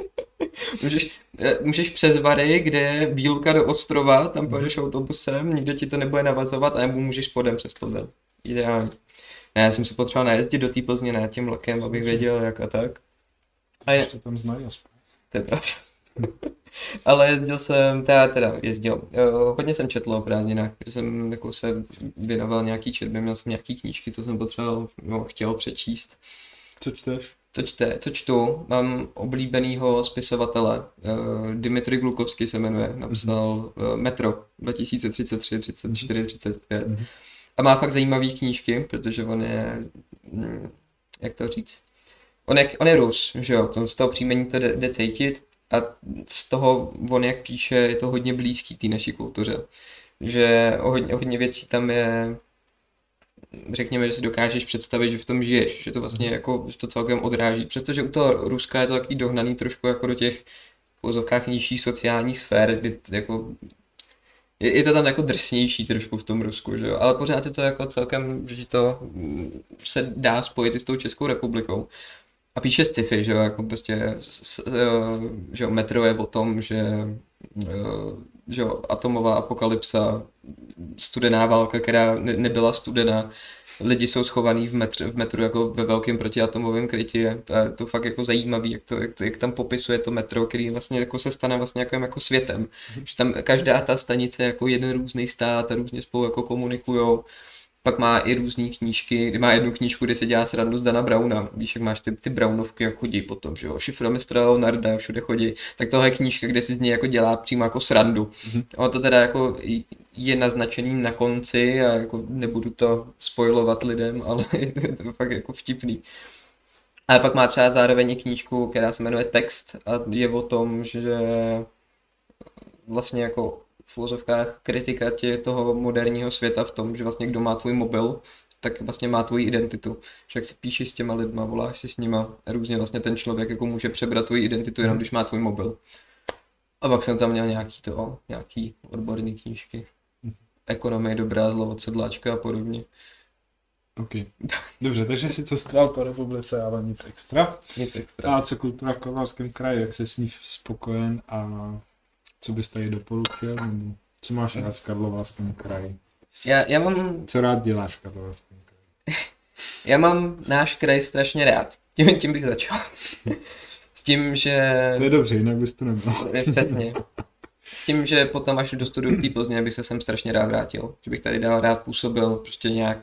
<laughs> můžeš, eh, můžeš přes Vary, kde je Bílka do Ostrova, tam pojedeš autobusem, nikdo ti to nebude navazovat a nebo můžeš spodem přes Plzeň. Ideální. Ne, já jsem se potřeboval najezdit do té Plzně, ne tím vlakem, abych věděl jak a tak. A je, To tam znají aspoň. to je pravda. <laughs> Ale jezdil jsem, teda, teda jezdil, uh, hodně jsem četl o prázdninách, protože jsem jako se věnoval nějaký četbě, měl jsem nějaký knížky, co jsem potřeboval, no, chtěl přečíst. Co čteš? Co, čte, co čtu? Mám oblíbenýho spisovatele, uh, Dimitri Glukovský se jmenuje, napsal uh, Metro 2033, 34, 35. Mhm. A má fakt zajímavé knížky, protože on je, mm, jak to říct, on je, on je Rus, že jo, to z toho příjmení to jde, jde cítit a z toho on jak píše, je to hodně blízký té naší kultuře. Že o hodně, o hodně věcí tam je, řekněme, že si dokážeš představit, že v tom žiješ, že to vlastně jako, že to celkem odráží. Přestože u toho Ruska je to takový dohnaný trošku jako do těch v nižších sociálních sfér, kdy jako je, je to tam jako drsnější trošku v tom Rusku, že jo, ale pořád je to jako celkem, že to mm, se dá spojit i s tou Českou republikou. A píše sci-fi, že jo, jako prostě, s, eh, že jo, metro je o tom, že, eh, že jo, atomová apokalypsa, studená válka, která ne, nebyla studená, lidi jsou schovaný v, metr, v metru jako ve velkém protiatomovém krytí a je to fakt jako zajímavý, jak, to, jak, to, jak tam popisuje to metro, který vlastně jako se stane vlastně jako, jako světem, že tam každá ta stanice jako jeden různý stát a různě spolu jako komunikujou. Pak má i různé knížky, kdy má jednu knížku, kde se dělá srandu z Dana Browna. Víš, jak máš ty, ty Brownovky, jak chodí potom, že jo, šifromistra Leonarda, všude chodí. Tak tohle je knížka, kde si z něj jako dělá přímo jako srandu. Mm-hmm. A to teda jako je naznačený na konci a jako nebudu to spojovat lidem, <laughs> ale je to, je to fakt jako vtipný. Ale pak má třeba zároveň knížku, která se jmenuje Text a je o tom, že vlastně jako v úvozovkách kritika tě toho moderního světa v tom, že vlastně kdo má tvůj mobil, tak vlastně má tvoji identitu. Jak si píšeš s těma lidma, voláš si s nima, různě vlastně ten člověk jako může přebrat tvoji identitu jenom když má tvůj mobil. A pak jsem tam měl nějaký to, nějaký odborný knížky. Ekonomie dobrá, zlo od sedláčka a podobně. OK. Dobře, takže si cestoval po republice, ale nic extra. Nic extra. A co kultura v Karlovarském kraji, jak jsi s ní spokojen a co bys tady doporučil? Nebo co máš rád v Karlovarském kraji? Já, já mám Co rád děláš v Karlovarském kraji? <laughs> Já mám náš kraj strašně rád. Tím, tím bych začal. <laughs> S tím, že... To je dobře, jinak bys to neměl. Přesně. S tím, že potom až do studiu té Plzně bych se sem strašně rád vrátil. Že bych tady dál rád působil, prostě nějak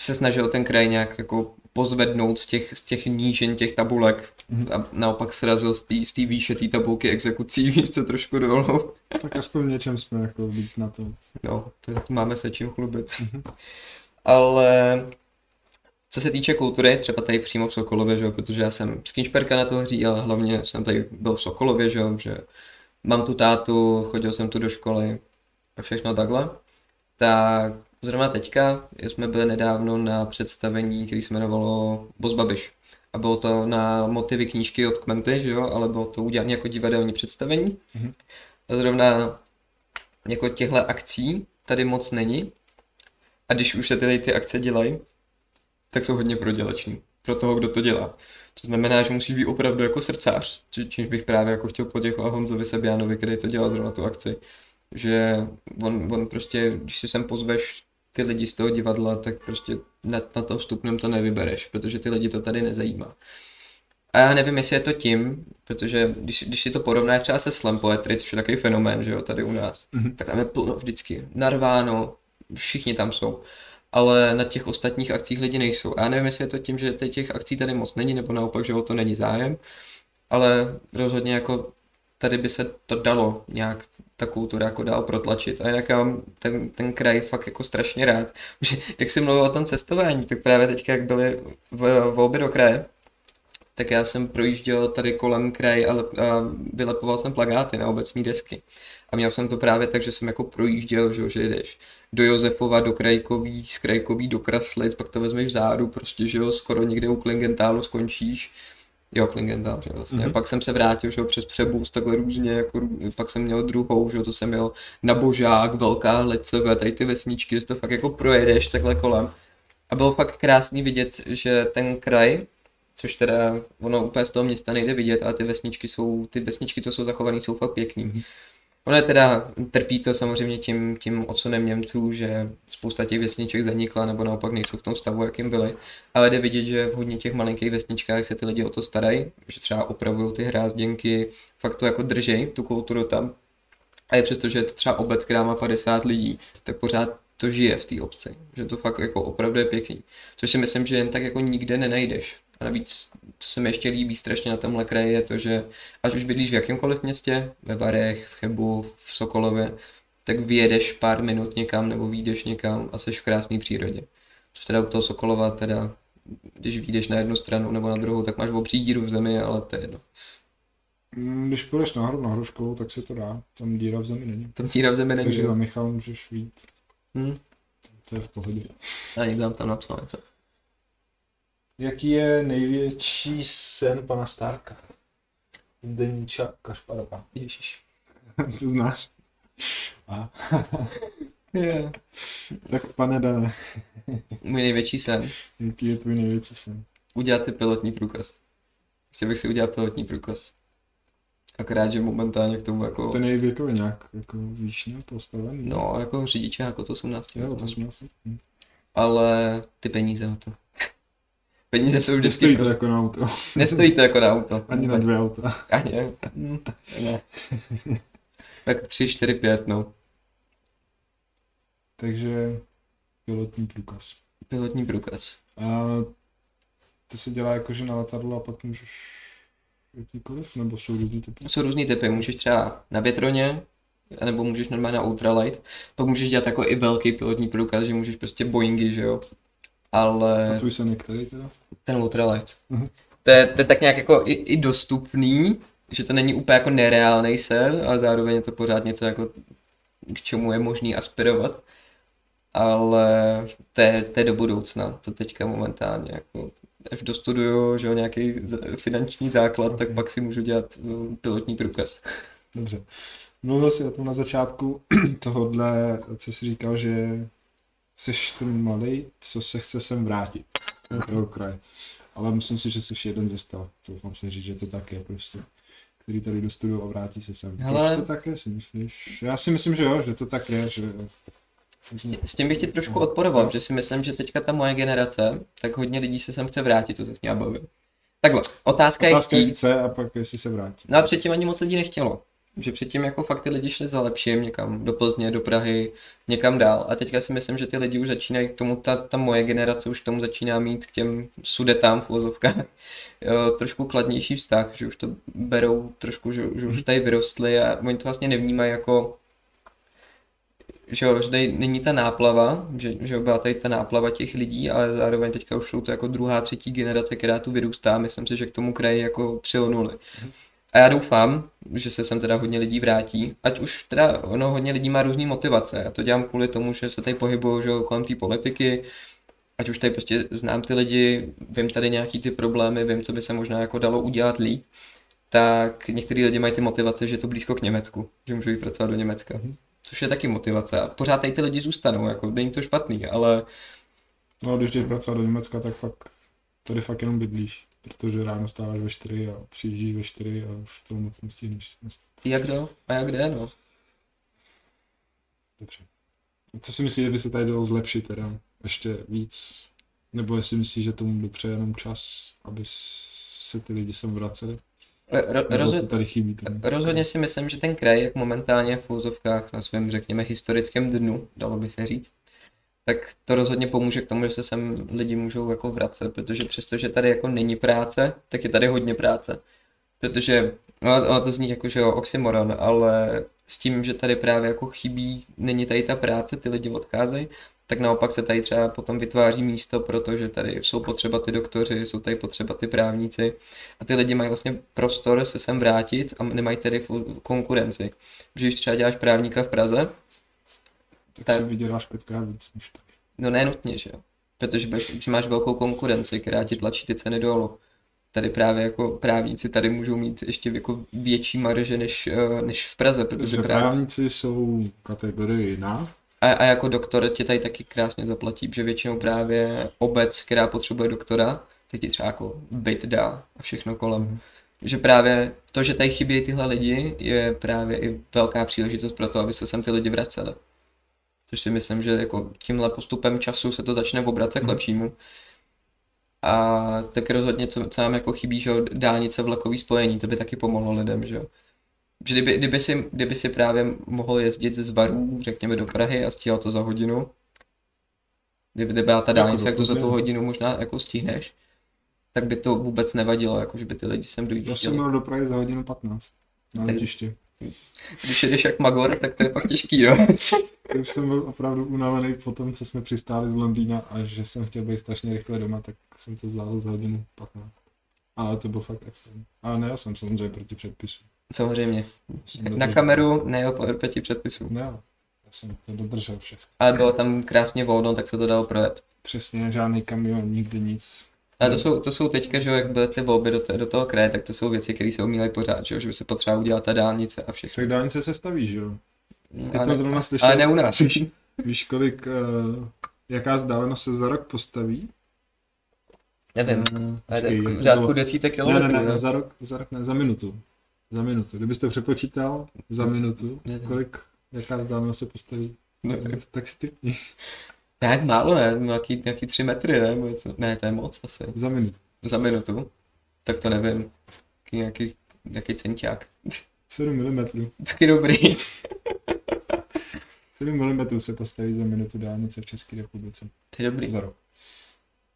se snažil ten kraj nějak jako pozvednout z těch, z těch nížin těch tabulek Mhm. a naopak srazil z té výše té tabulky exekucí, <laughs> víš co, trošku dolů. Tak aspoň v něčem jsme jako být na to. No, to máme se čím chlubit. Ale co se týče kultury, třeba tady přímo v Sokolově, že protože já jsem z Kinšperka na to hří, ale hlavně jsem tady byl v Sokolově, že že mám tu tátu, chodil jsem tu do školy a všechno takhle. Tak zrovna teďka jsme byli nedávno na představení, který se jmenovalo Boss Babiš. A bylo to na motivy knížky od Kmenty, že jo, ale bylo to udělané jako divadelní představení. Mhm. A zrovna jako těchto akcí tady moc není. A když už se ty, ty akce dělají, tak jsou hodně prodělační pro toho, kdo to dělá. To znamená, že musíš být opravdu jako srdcář, či- čímž bych právě jako chtěl poděkovat Honzovi Sebianovi, který to dělal zrovna tu akci. Že on, on prostě, když si sem pozveš ty lidi z toho divadla, tak prostě na, na tom vstupném to nevybereš, protože ty lidi to tady nezajímá. A já nevím, jestli je to tím, protože když, když si to porovnáš třeba se slam poetry, což je takový fenomén, že jo, tady u nás, Mhm. tak tam je plno vždycky, narváno, všichni tam jsou, ale na těch ostatních akcích lidi nejsou. A já nevím, jestli je to tím, že těch akcí tady moc není, nebo naopak, že o to není zájem, ale rozhodně jako tady by se to dalo nějak ta kultura jako dál protlačit. A jinak já mám ten, ten kraj fakt jako strašně rád. <laughs> Že, jak jsi mluvil o tom cestování, tak právě teď, jak byly v volby do kraje, tak já jsem projížděl tady kolem kraj a, a vylepoval jsem plagáty na obecní desky. A měl jsem to právě tak, že jsem jako projížděl, že, že jdeš do Josefova, do Krajkový, z Krajkový do Kraslic, pak to vezmeš vzadu, prostě, že jo, skoro někde u Klingentálu skončíš. Jo, Klingenthal, že vlastně. Mm-hmm. Pak jsem se vrátil, že jo, přes přebůz, takhle různě, jako, pak jsem měl druhou, že jo, to jsem měl na Božák, Velká Leceve, tady ty vesničky, že to fakt jako projedeš takhle kolem. A bylo fakt krásný vidět, že ten kraj, což teda ono úplně z toho města nejde vidět, ale ty vesničky jsou, ty vesničky, co jsou zachované, jsou fakt pěkný. Mm-hmm. Ono teda, trpí to samozřejmě tím, tím odsunem Němců, že spousta těch vesniček zanikla, nebo naopak nejsou v tom stavu, jakým byly. Ale jde vidět, že v hodně těch malinkých vesničkách se ty lidi o to starají, že třeba opravují ty hrázděnky, fakt to jako držej, tu kulturu tam. A je přesto, že je to třeba obec, která má 50 lidí, tak pořád to žije v té obci, že to fakt jako opravdu je pěkný. Což si myslím, že jen tak jako nikde nenajdeš. A navíc, co se mi ještě líbí strašně na tomhle kraji, je to, že ať už bydlíš v jakémkoliv městě, ve Varech, v Chebu, v Sokolově, tak vyjedeš pár minut někam nebo vyjdeš někam a jsi v krásné přírodě. Což teda u toho Sokolova teda, když vyjdeš na jednu stranu nebo na druhou, tak máš obří díru v zemi, ale to je jedno. Mm, když půjdeš nahoru na Hruškovou, tak se to dá. Tam díra v zemi není. Tam díra v zemi není. Takže za Michal můžeš vít. Hmm. To je v pohodě. A někdo nám tam napsal něco. Jaký je největší sen pana Starka? Zdeníča Kašparova. Ježíš. <laughs> to znáš? A. <laughs> Yeah. tak pane Dane, Můj největší sen. jaký je tvůj největší sen? Udělat si pilotní průkaz. Chtěl bych si udělat pilotní průkaz. Akorát, že momentálně k tomu jako... Ten je věkově nějak jako výšně postavený. No, jako řidiče jako to 18 Jo, let. to jsme asi. Hm. Ale ty peníze na to. Peníze jsou vždycky... Nestojí to jako na auto. <laughs> Nestojí to jako na auto. Ani na dvě auta. <laughs> Ani ne. Mm, ne. tak 3, 4, 5, no. Takže pilotní průkaz. Pilotní průkaz. A to se dělá jako, že na letadlo a pak můžeš jakýkoliv, nebo jsou různý typy? Jsou různý typy. Můžeš třeba na větroně, nebo můžeš normálně na ultralight. Pak můžeš dělat jako i velký pilotní průkaz, že můžeš prostě Boeingy, že jo. Ale... A tvůj sen je který teda? Ten ultralight. Mhm. To, je, to je tak nějak jako i, i dostupný, že to není úplně jako nereálný sen, ale zároveň je to pořád něco jako k čemu je možný aspirovat. Ale to je, to je do budoucna, to teďka momentálně jako až dostuduju, že jo, nějaký finanční základ, tak Ok. pak si můžu dělat mm, pilotní průkaz. Dobře. Mluvil jsi o tom na začátku <clears throat> tohodle, co jsi říkal, že jsi ten malý, co se chce sem vrátit do toho kraje. Ale myslím si, že jsi jeden ze sta. To mám si říct, že to tak je prostě. Který tady dostudují a vrátí se sem. Proč to tak je, si myslíš? Já si myslím, že jo, že to tak je, že... S tí- S tím bych ti trošku odporoval, že si myslím, že teďka ta moje generace, tak hodně lidí se sem chce vrátit, to se s bavím. Takhle, otázka, Otázka je je chtít. chce a pak jestli se vrátí. No a předtím ani moc lidí nechtělo. Že předtím jako fakt ty lidi šli za lepším někam do Plzně, do Prahy, někam dál. A teďka si myslím, že ty lidi už začínají k tomu, ta, ta moje generace už k tomu začíná mít k těm sudetám v uvozovkách <laughs> trošku kladnější vztah, že už to berou trošku, že, že už tady vyrostli a oni to vlastně nevnímají jako že jo, že tady není ta náplava, že, že byla tady ta náplava těch lidí, ale zároveň teďka už jsou to jako druhá, třetí generace, která tu vyrůstá. Myslím si, že k tomu kraji jako přilnuli. A já doufám, že se sem teda hodně lidí vrátí, ať už teda ono hodně lidí má různé motivace. Já to dělám kvůli tomu, že se tady pohybuju že kolem té politiky, ať už tady prostě znám ty lidi, vím tady nějaký ty problémy, vím, co by se možná jako dalo udělat líp, tak některý lidi mají ty motivace, že je to blízko k Německu, že můžou jít pracovat do Německa. Což je taky motivace. A pořád tady ty lidi zůstanou, jako není to špatný, ale No když jdeš pracovat do Německa, tak pak tady fakt jenom bydlíš. Protože ráno stáváš ve 4 a přijíždíš ve 4 a už to moc nestihneš. jak kdo a jak kde, no. Dobře. A co si myslíš, že by se tady dalo zlepšit teda ještě víc? Nebo jestli myslíš, že tomu dopřeje jenom čas, aby se ty lidi sem vraceli? Ro- rozhod- tady chybí? Tomu? Rozhodně si myslím, že ten kraj, jak momentálně v úzovkách na svém, řekněme, historickém dnu, dalo by se říct, tak to rozhodně pomůže k tomu, že se sem lidi můžou jako vracet, protože přestože tady jako není práce, tak je tady hodně práce. Protože, no, ono to zní jako, že jo, oxymoron, ale s tím, že tady právě jako chybí, není tady ta práce, ty lidi odcházejí, tak naopak se tady třeba potom vytváří místo, protože tady jsou potřeba ty doktoři, jsou tady potřeba ty právníci a ty lidi mají vlastně prostor se sem vrátit a nemají tedy fu- konkurenci. Že když třeba děláš právníka v Praze, Tak, Tak. se vyděláš pětkrát víc než tady. no ne nutně, že jo. Protože že máš velkou konkurenci, která ti tlačí ty ceny dolů. Tady právě jako právníci tady můžou mít ještě jako větší marže než, eh, než v Praze, protože Protože právě... právníci jsou kategorie jiná. A, a jako doktor tě tady taky krásně zaplatí, že většinou právě obec, která potřebuje doktora, tak ti třeba jako byt dá a všechno kolem. Mhm. Že právě to, že tady chybí tyhle lidi, je právě i velká příležitost pro to, aby se sem ty lidi vraceli. Což si myslím, že jako tímhle postupem času se to začne obracet k Mhm. lepšímu. A tak rozhodně, co, co nám jako chybí, že dálnice vlakový spojení, to by taky pomohlo lidem, že jo. Že kdyby, kdyby, si, kdyby si právě mohl jezdit z Varů, řekněme, do Prahy a stíhal to za hodinu, kdyby, kdyby byla ta Jako dálnice, do jak to za tu hodinu možná jako stihneš, tak by to vůbec nevadilo, jako že by ty lidi sem Já jsem měl do Prahy za hodinu 15 na letiště. Když jedeš jak Magor, tak to je pak těžký, no. <laughs> Tak jsem byl opravdu unavený po tom, co jsme přistáli z Londýna a že jsem chtěl být strašně rychle doma, tak jsem to zvládl za hodinu 15. Ale to byl fakt extrém. Ale ne, já jsem samozřejmě proti předpisu. Samozřejmě. Jsem Na kameru nejel po proti předpisů. Ne, já jsem to dodržel všechno. Ale bylo tam krásně volno, tak se to dalo projet. Přesně, žádný kamion, nikdy nic. Ale to jsou, to jsou teďka, že jo, jak byly ty volby do, té, do toho kraje, tak to jsou věci, které se umílají pořád, že jo, že by se potřeba udělat ta dálnice a všechno. Tak dálnice se staví, že jo? Teď ale, jsem zrovna slyšel, ale ne u nás. víš <laughs> kolik, uh, jaká vzdálenost se za rok postaví? Nevím, Eh, ale v řádku desítek Ne, kilometrů, ne, ne, ne? za rok, za rok ne, za minutu. Za minutu. Kdybyste přepočítal za minutu, Nevím. kolik, jaká vzdálenost se postaví, Nevím. tak, tak si typni. Tak málo, ne? Nějaký, nějaký tři metry, ne? Ne, to je moc asi. Za minutu. Za minutu. Tak to nevím. Nějaký, nějaký centiák. 7 mm. Taky dobrý. 7 mm se postaví za minutu dálnice v České republice. To je dobrý. Za rok.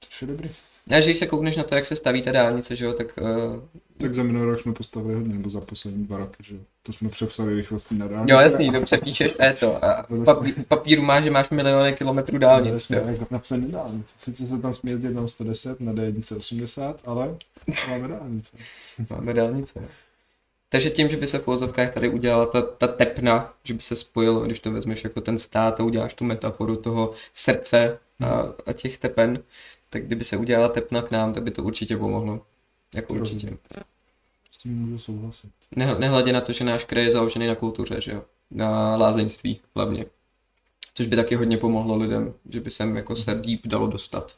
To je dobrý. A že když se koukneš na to, jak se staví ta dálnice, že jo, tak uh, Tak za minulý rok jsme postavili hodně, nebo za poslední dva roky, že jo. To jsme přepsali rychlostní na dálnici. jo, jasný, to přepíšeš e to a papí, papíru máš, že máš miliony kilometrů dálnic, Jsme jo. jako napsaný dálnice. Sice se tam smí jezdit tam 110, na D1 80, ale máme dálnice. Máme dálnice. Takže tím, že by se v uvozovkách tady udělala ta, ta tepna, že by se spojilo, když to vezmeš jako ten stát a uděláš tu metaforu toho srdce a, a těch tepen, tak kdyby se udělala tepna k nám, tak by to určitě pomohlo. Jako určitě. S tím můžu souhlasit. Ne, nehledě na to, že náš kraj je založený na kultuře, že jo? Na lázeňství hlavně. Což by taky hodně pomohlo lidem, že by sem jako se líp dalo dostat.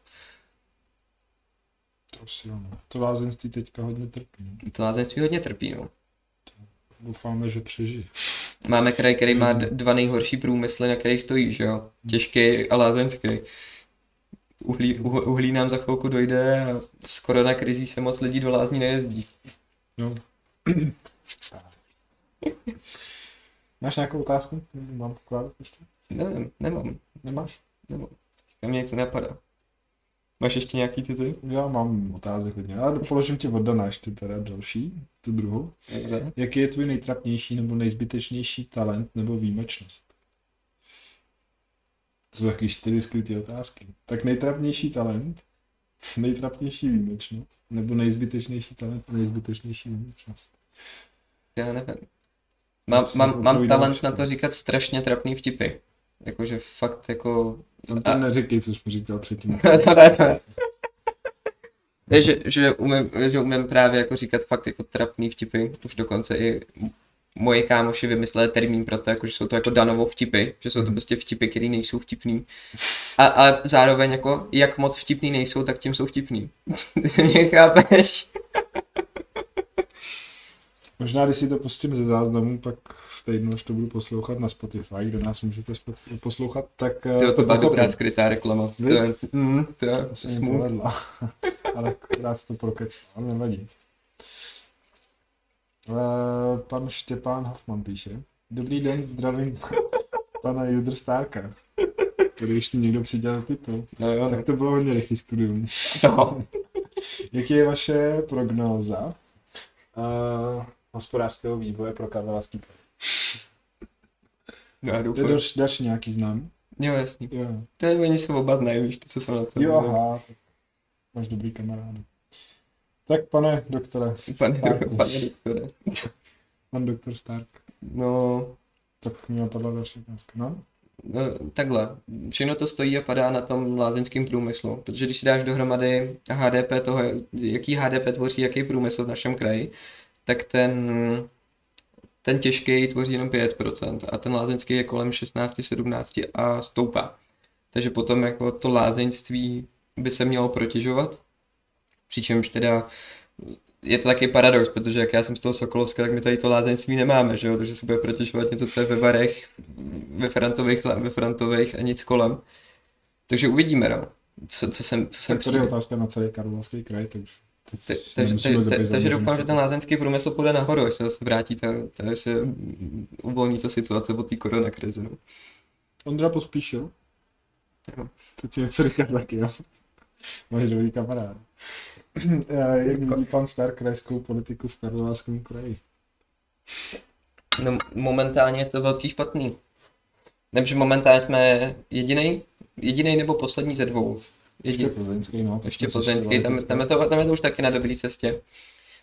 To si jo. no. To lázeňství teďka hodně trpí. no. To lázeňství hodně trpí, no. Doufáme, že přežije. Máme kraj, který má dva nejhorší průmysly, na kterých stojí, že jo? Těžký a lázeňský. Uhlí, uh, uhlí nám za chvilku dojde a s koronakrizí se moc lidí do lázní nejezdí. No. Máš nějakou otázku? Mám pokládat ještě? Nevím, nemám, Nemáš? nemám. Na mě nic nenapadá. Máš ještě nějaký ty ty? Já mám otázek hodně, ale položím ti od Dana ještě teda další, tu druhou. Dobře. Jaký je tvůj nejtrapnější nebo nejzbytečnější talent nebo výjimečnost? To jsou taky čtyři skryté otázky. Tak nejtrapnější talent, nejtrapnější výjimečnost, nebo nejzbytečnější talent a nejzbytečnější výjimečnost. Já nevím. Mám, mám, mám talent na to říkat strašně trapný vtipy. Jakože fakt jako... Tam to A- neříkej, co jsi mi říkal předtím. <laughs> Ne, že, že, umím, že umím právě jako říkat fakt jako trapný vtipy. Už dokonce i moje kámoši vymysleli termín pro to, jako, že jsou to jako Danovo vtipy, že jsou to Mhm. prostě vtipy, které nejsou vtipný. A, a zároveň jako, jak moc vtipný nejsou, tak tím jsou vtipný. <laughs> Ty se mě chápeš? Možná, když si to pustím ze záznamu, pak v týdnu, až to budu poslouchat na Spotify, kde nás můžete poslouchat, tak eh, To, to byla dobrá skrytá reklama. To Viď? je, mm, to je To se mi smooth. povedla. <laughs> Ale akorát to prokec, ale nevadí. Uh, pan Štěpán Hoffman píše. Dobrý den, zdravím <laughs> pana Judr Stárka. Který ještě někdo přidělal titul. No jo, Tak to bylo hodně rychlý studium. no. <laughs> Jaký je vaše prognóza uh, hospodářského vývoje pro Karlovarský kraj? <laughs> no já To je doufám. další, další nějaký znám. Jo, jasný. Jo, To je, oni se oba znají, víš, to, co jsou na to. jo aha, máš dobrý kamarády. Tak pane doktore, Pane, pane doktore. <laughs> pan doktor Stark, No, tak mě napadla další otázka, no? No, takhle, všechno to stojí a padá na tom lázeňském průmyslu, protože když si dáš dohromady HDP toho, jaký HDP tvoří jaký průmysl v našem kraji, tak ten, ten těžký tvoří jenom 5% a ten lázeňský je kolem 16-17 a stoupá. Takže potom jako to lázeňství by se mělo protěžovat, přičemž teda je to taky paradox, protože jak já jsem z toho Sokolovska, tak my tady to lázeňství nemáme, že jo, takže se bude protěžovat něco, co je ve varech, ve frantových, ve frantových a nic kolem. Takže uvidíme, no. Co, co jsem, co jsem Tak tady je otázka na celý Karlovarský kraj, takže doufám, že ten lázeňský průmysl půjde nahoru, až se zase vrátí, ta, ta, až se uvolní ta situace od té koronakrize. No. Ondra pospíšil. Jo. To ti něco říká taky, jo? Máš dobrý kamarád. <clears throat> Jak vidí pan Stark krajskou politiku v Karlovarském kraji? no momentálně je to velký špatný. Nevím, že momentálně jsme jediný, jediný nebo poslední ze dvou. Ještě Jediný. plzeňský, no. ještě plzeňský, tam, tam, je to, tam je to už taky na dobré cestě.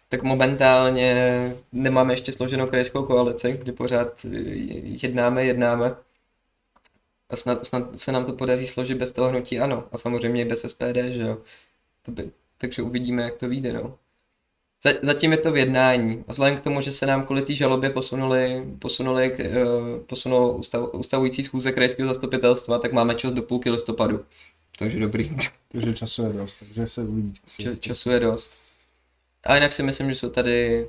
Tak momentálně nemáme ještě složenou krajskou koalici, kdy pořád eh, jednáme, jednáme. A snad, snad se nám to podaří složit bez toho hnutí ano. A samozřejmě i bez SPD, že jo. To by, takže uvidíme, jak to vyjde, no. Za- Zatím je to v jednání. A vzhledem k tomu, že se nám kvůli té žalobě posunuli, posunuli uh, posunul ustav, ustavující schůze krajského zastupitelstva, tak máme čas do půlky listopadu. Takže dobrý. Takže času je dost, takže se uvidí. Č- času je dost. A jinak si myslím, že jsou tady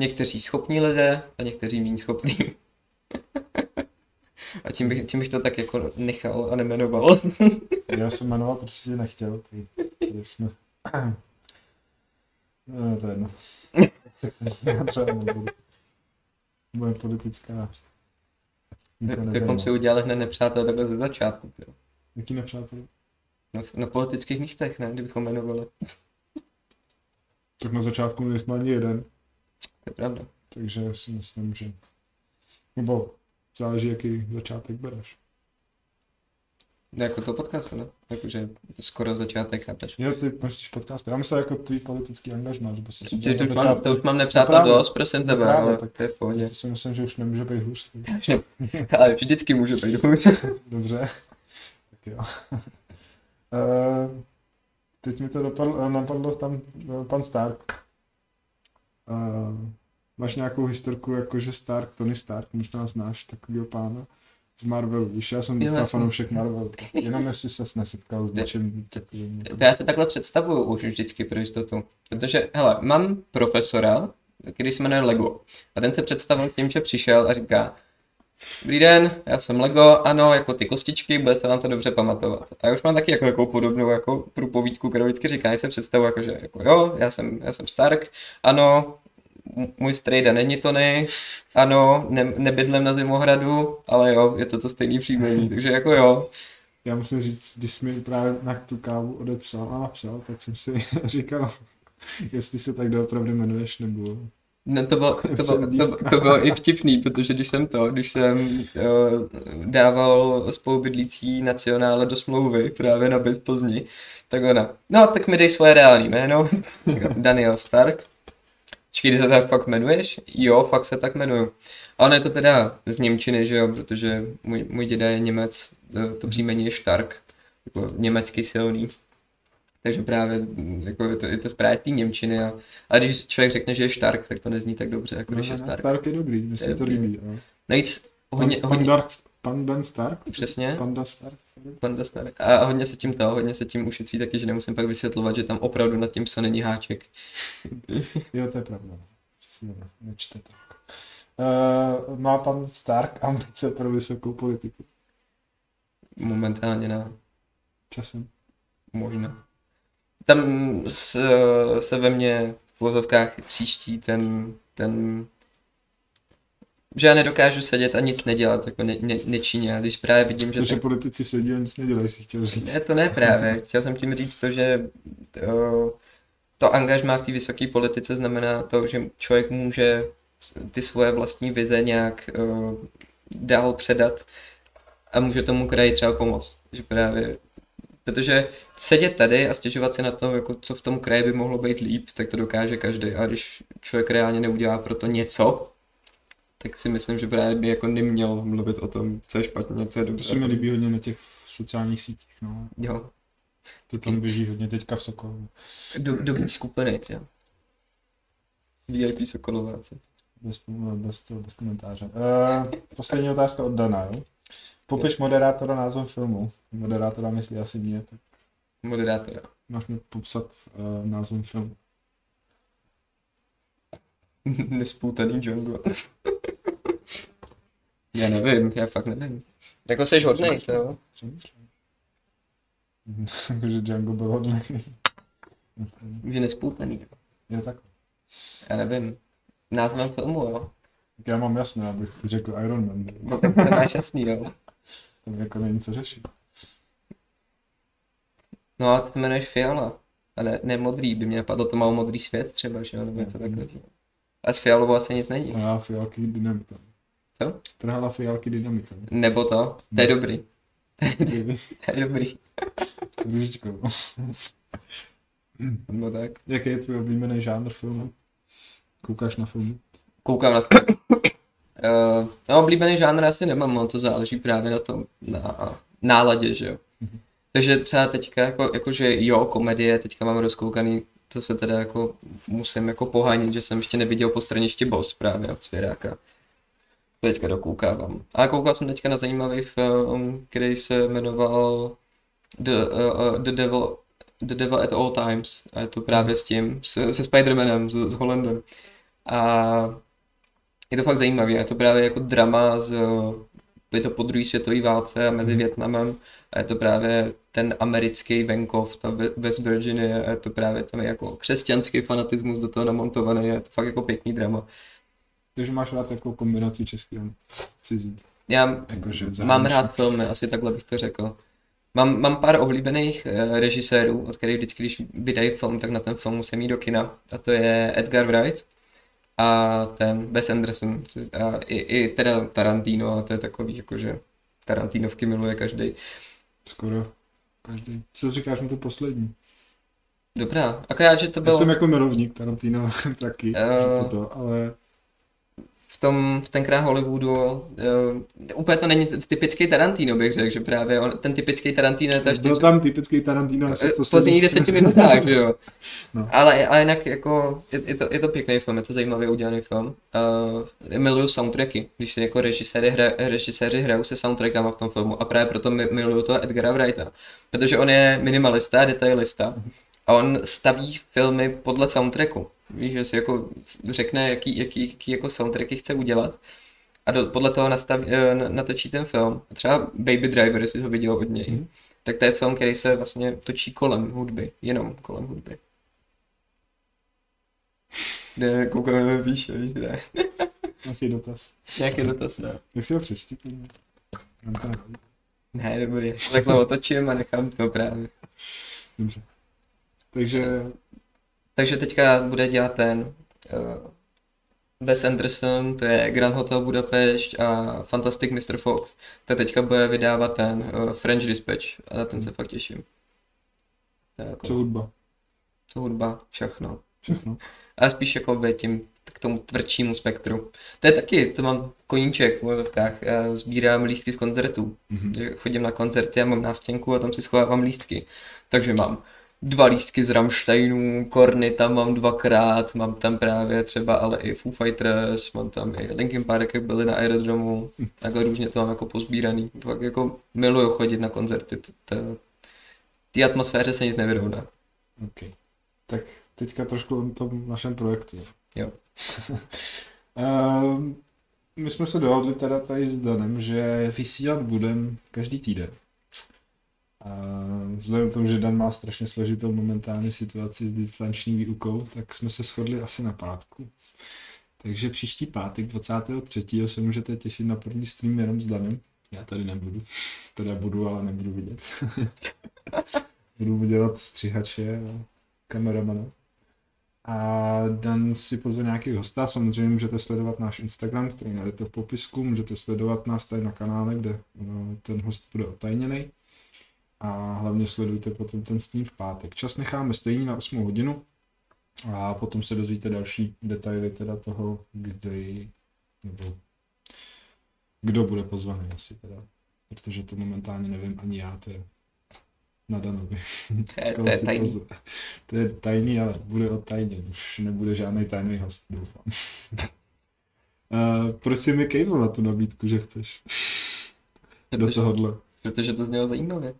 někteří schopní lidé a někteří méně schopní. <laughs> a tím bych, tím bych to tak jako nechal a nemenoval. Já jsem jmenoval, protože si nechtěl. Ty, ty jsme... No, to je jedno. <laughs> Se vyjadřovat. Moje politická... Jak nezajímá. si udělali hned nepřátel takhle ze začátku. tyjo. Jaký nepřátelé? Na, na politických místech, ne? Kdybychom jmenovali. Tak na začátku nejsme ani jeden, To je pravda. takže si myslím, že... Nebo záleží, jaký začátek bereš. Jako to podcastu, no. Jakože skoro začátek, chápeš? Jo, ty myslíš podcast. Já myslel jako tvý politický angažmá, že by si Ty, to, už mám, to už mám nepřátel No právě. dost, prosím No tebe, právě, ale tak- to je v pohodě. To si myslím, že už nemůže být hůř. tak <laughs> Ale vždycky může být hůř. <laughs> Dobře. tak jo. <laughs> Eh, teď mi to dopadlo, napadlo tam eh, pan Stark. Eh, máš nějakou historku, jakože Stark, Tony Stark, možná znáš takového pána z Marvelu. Víš, já jsem docela fanoušek Marvelu. <laughs> Jenom jestli ses nesetkal s něčím takovým. jako- To já se takhle představuju už vždycky pro jistotu. Protože, hele, mám profesora, který se jmenuje Lego. A ten se představil tím, že přišel a říká, Dobrý den, já jsem Lego, ano, jako ty kostičky, bude se vám to dobře pamatovat. A já už mám taky jako takovou podobnou jako průpovídku, kterou vždycky říká, se představu jako, že jako jo, já jsem, já jsem Stark, ano, můj strejda není Tony, ano, ne, nebydlím na Zimohradu, ale jo, je to to stejný příjmení, <laughs> takže jako jo. Já musím říct, když jsi mi právě na tu kávu odepsal a napsal, tak jsem si <laughs> říkal, jestli se tak doopravdy jmenuješ, nebo... No to bylo, to, bylo, to, to bylo i vtipný, protože když jsem to, když jsem uh, dával spolubydlící nacionále do smlouvy právě na byt Plzni, tak ona, no tak mi dej svoje reální jméno, <laughs> Daniel Stark. Počkej, ty se tak fakt jmenuješ? Jo, fakt se tak jmenuju. A ono je to teda z Němčiny, že jo, protože můj, můj děda je Němec, to, to příjmení je Stark, jako německy silný. Takže právě mm, jako je to, je to právě té Němčiny. A, a když člověk řekne, že je Stark, tak to nezní tak dobře, jako když je Stark. Stark je dobrý, mně To se je to líbí. Jo. Navíc hodně, pan, hodně, Dark, pan Dan Stark? Přesně. Panda Stark? Panda Stark. A hodně se tím to, hodně se tím ušetří taky, že nemusím pak vysvětlovat, že tam opravdu nad tím psa není háček. <laughs> Jo, to je pravda. Přesně, nečte tak. Uh, má pan Stark ambice pro vysokou politiku? Momentálně na Časem. možná. Tam se, se ve mně v vozovkách příští ten, ten že já nedokážu sedět a nic nedělat, jako ne, ne, nečinně. A když právě vidím, že Protože ten, politici sedí a nic nedělají, si chtěl říct. Ne, to ne právě. <laughs> Chtěl jsem tím říct to, že to, to angažmá v té vysoké politice znamená to, že člověk může ty svoje vlastní vize nějak uh, dál předat a může tomu kraji třeba pomoct. Že právě, protože sedět tady a stěžovat si na to, jako co v tom kraji by mohlo být líp, tak to dokáže každý. A když člověk reálně neudělá pro to něco, tak si myslím, že právě by jako neměl mluvit o tom, co je špatně, co je To dobře. se mi líbí hodně na těch sociálních sítích, no. Jo, To tam běží hodně teďka v Sokolu. do, dobrý skupiny, jo. VIP Sokolováci. Bez, bez, toho, bez komentáře. Uh, poslední otázka od Dana, jo? Popiš moderátora názov filmu. Moderátora myslí asi mě, tak Moderátora. máš mi popsat uh, názov filmu. <laughs> Nespoutaný Django. já nevím, já fakt nevím. Jako jsi hodnej, to jo? Přemýšlím. že Django byl hodný. Že nespoutaný. Je tak. Já nevím. Názvem filmu, jo? Tak já mám jasné, abych řekl Iron Man. No, to máš jasný, jo? Tam jako není co řešit. No a ty jmenuješ Fiala. A ne, ne modrý, by mě napadlo, to má modrý svět třeba, že jo, nebo něco takového. A s Fialovou asi nic není. Trhala fialky dynamitem. Co? Trhala fialky dynamitem. Nebo to, to je dobrý. To je dobrý. Růžičkou. No tak. Jaký je tvůj oblíbený žánr filmu? Koukáš na filmy? Koukám na film. Uh, no, oblíbený žánr asi nemám, no, to záleží právě na tom, na náladě, že jo. Takže třeba teďka, jako, jakože jo, komedie, teďka mám rozkoukaný, to se teda jako musím jako pohánit, že jsem ještě neviděl po straništi Boss právě od Svěráka. Teďka dokoukávám. A koukal jsem teďka na zajímavý film, který se jmenoval The, uh, The Devil The Devil at All Times a je to právě s tím, se, se Spider-Manem, s, s Hollandem. A je to fakt zajímavé, je to právě jako drama z, je to po druhé světové válce a mezi Větnamem a je to právě ten americký venkov, ta West Virginia, a je to právě tam jako křesťanský fanatismus do toho namontovaný, je to fakt jako pěkný drama. Takže máš rád takovou kombinaci český a cizí. Já Jakože mám rád filmy, asi takhle bych to řekl. Mám, mám pár oblíbených uh, režisérů, od kterých vždycky, když vydají film, tak na ten film musím jít do kina. A to je Edgar Wright a ten Wes Anderson. A i, i teda Tarantino, a to je takový, jakože Tarantinovky miluje každý. Skoro každý. Co říkáš na to poslední? Dobrá, akorát, že to Já bylo jsem jako milovník Tarantino <laughs> taky, uh... to, ale v tom, v tenkrát Hollywoodu, uh, úplně to není typický Tarantino, bych řekl, že právě on, ten typický Tarantino je to ještě... byl tam typický Tarantino asi v v posledních deseti <laughs> minutách, že jo. <laughs> No. Ale, ale jinak jako, je, je, to, je to pěkný film, je to zajímavě udělaný film. Uh, miluju soundtracky, když jako režiséry, hra, režiséři hrajou se soundtrackama v tom filmu a právě proto mi, miluju toho Edgara Wrighta. Protože on je minimalista, detailista a on staví filmy podle soundtracku. Víš, že si jako řekne, jaký, jaký, jaký jako soundtracky chce udělat a do, podle toho nastaví, eh, na- natočí ten film. Třeba Baby Driver, jestli ho viděl od něj. Mhm. Tak to je film, který se vlastně točí kolem hudby, jenom kolem hudby. Ne, koukám, víš, víš, ne. <laughs> nějaký dotaz. Nějaký dotaz, ne. Jak si ho přečti? Ne, dobrý, takhle otočím a nechám to právě. Dobře. Takže Takže teďka bude dělat ten uh, Wes Anderson, to je Grand Hotel Budapešť a Fantastic Mr. Fox. Tak teďka bude vydávat ten uh, French Dispatch a na ten se fakt těším. To je jako, co hudba? co hudba, všechno. Všechno. <laughs> Ale spíš jako by tím k tomu tvrdšímu spektru. To je taky, to mám koníček v vozovkách, já sbírám lístky z koncertů. Mhm. Že Chodím na koncerty a mám nástěnku a tam si schovávám lístky. Takže mám dva lístky z Rammsteinu, Korny tam mám dvakrát, mám tam právě třeba ale i Foo Fighters, mám tam i Linkin Park, jak byli na aerodromu, takhle různě to mám jako pozbíraný. Fakt jako miluju chodit na koncerty, t- t- té atmosféře se nic nevyrovná. OK. Tak teďka trošku o tom našem projektu. Jo. <laughs> Ehm, my jsme se dohodli teda tady s Danem, že vysílat budem každý týden. A vzhledem k tomu, že Dan má strašně složitou momentálně situaci s distanční výukou, tak jsme se shodli asi na pátku. Takže příští pátek 23. se můžete těšit na první stream jenom s Danem. Já tady nebudu. <laughs> Teda budu, ale nebudu vidět. <laughs> budu dělat střihače a kameramana. a Dan si pozve nějaký hosta. Samozřejmě můžete sledovat náš Instagram, který najdete v popisku, můžete sledovat nás tady na kanále, kde no, ten host bude otajněný. A hlavně sledujte potom ten stream v pátek. Čas necháme stejný na 8 hodinu a potom se dozvíte další detaily teda toho, kdy nebo kdo bude pozvaný asi teda. Protože to momentálně nevím ani já, to je na Danovi. <laughs> To je, to je tajný. To je tajný, ale bude odtajně. Už nebude žádný tajný host, doufám. Uh, <laughs> proč jsi mi kejvil na tu nabídku, že chceš? Do Protože, tohohle. protože to znělo zajímavě.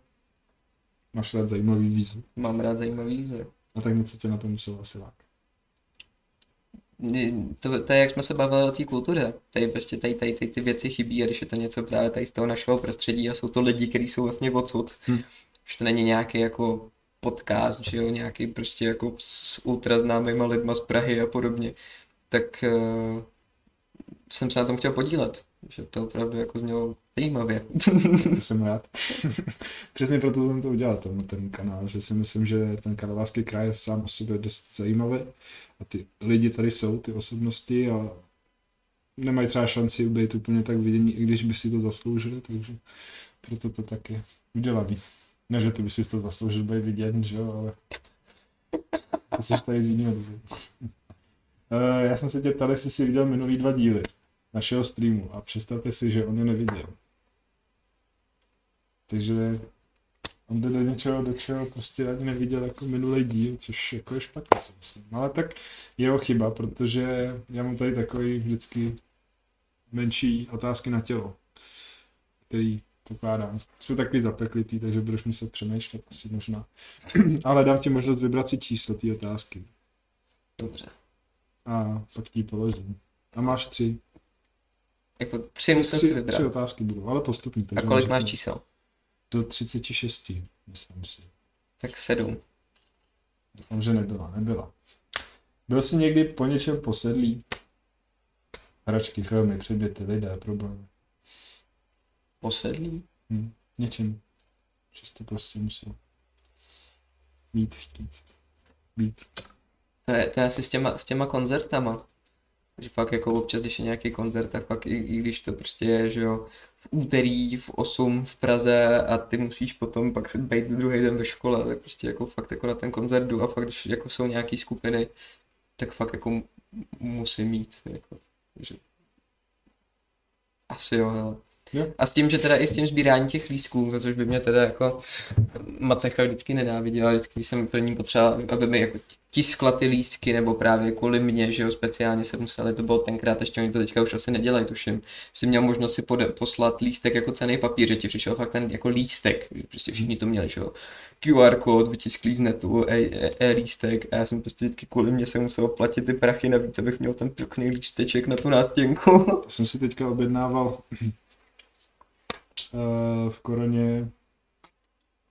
Máš rád zajímavý výzvy. Mám rád zajímavý výzvy. A tak něco tě na to muselo asi lákat. To, to je, jak jsme se bavili o té kultuře. Tady prostě tady, tady, tady ty věci chybí a když je to něco právě tady z toho našeho prostředí a jsou to lidi, kteří jsou vlastně odsud. Hm. Že to není nějaký jako podcast, že jo, nějaký prostě jako s ultra známýma lidma z Prahy a podobně. Tak uh, jsem se na tom chtěl podílet. Že to opravdu jako znělo zajímavě. To jsem rád. <laughs> Přesně proto jsem to udělal, ten, ten kanál, že si myslím, že ten karlovarský kraj je sám o sobě dost zajímavý a ty lidi tady jsou, ty osobnosti a nemají třeba šanci být úplně tak vidění, i když by si to zasloužili, takže proto to tak je udělaný. Ne, že ty by si to zasloužil být vidět, že jo, ale to jsi tady z jiného důvodu. Eh, Já jsem se tě ptal, jestli jsi viděl minulý dva díly našeho streamu a představte si, že on je neviděl. Takže on jde do něčeho, do čeho prostě ani neviděl jako minulý díl, což jako je špatně, si myslím. Ale tak jeho chyba, protože já mám tady takový vždycky menší otázky na tělo, který pokládám. Jsou takový zapeklitý, takže budeš muset přemýšlet asi možná. <clears throat> Ale dám ti možnost vybrat si číslo té otázky. Dobře. A pak ti ji položím. A máš tři. Jako tři musím si vybrat. tři otázky budou, ale postupně. A kolik máš čísel? Do 36, myslím si. Tak sedm. Doufám, že nebyla, nebyla. Byl jsi někdy po něčem posedlý? Hračky, filmy, předměty, lidé, problémy. Posedlý? Hm. Něčím. Že jsi to prostě musel mít, chtít. Být. To je, to je asi s těma, s těma koncertama. Že fakt jako občas, když je nějaký koncert, tak pak i, i když to prostě je, že jo, v úterý v 8 v Praze a ty musíš potom pak se být druhý den ve škole, tak prostě jako fakt jako na ten koncert jdu a fakt když jako jsou nějaký skupiny, tak fakt jako mu- musím mít, jako, že asi jo, hele. Jo. A s tím, že teda i s tím sbíráním těch lístků, což by mě teda jako Macecha vždycky nenáviděla, vždycky když jsem první potřeba, aby mi jako tiskla ty lístky, nebo právě kvůli mně, že jo, speciálně se museli, to bylo tenkrát, ještě oni to teďka už asi nedělají, tuším, že měl možnost si pode, poslat lístek jako cený papír, že ti přišel fakt ten jako lístek, že prostě všichni to měli, že jo, QR kód, vytisklý z netu, e, e, e, lístek a já jsem prostě vždycky kvůli mě se musel platit ty prachy navíc, abych měl ten pěkný lísteček na tu nástěnku. To jsem si teďka objednával v koroně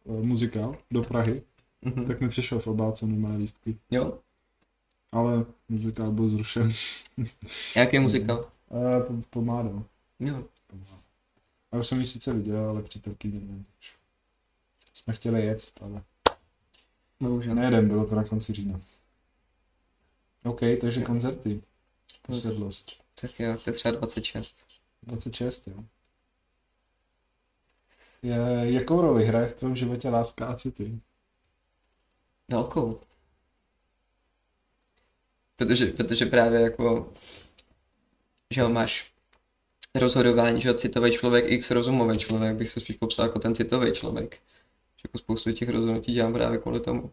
eh, muzikál do Prahy, Mhm. tak mi přišel v obálce normální lístky. jo, Ale muzikál byl zrušen. jaký muzikál? Eh, po- Pomádou. Jo, Já už jsem ji sice viděl, ale přítelkyně ne. Jsme chtěli jet, ale bohužel. nejedem, bylo to na konci října. OK, takže Tak. koncerty. Posedlost. Tak jo, to je třeba 26. 26, jo. Jakou roli hraje v tvém životě láska a city? Velkou. Protože, protože právě jako, že jo, máš rozhodování, že citový člověk x rozumový člověk, bych se spíš popsal jako ten citový člověk. Že jako spoustu těch rozhodnutí dělám právě kvůli tomu.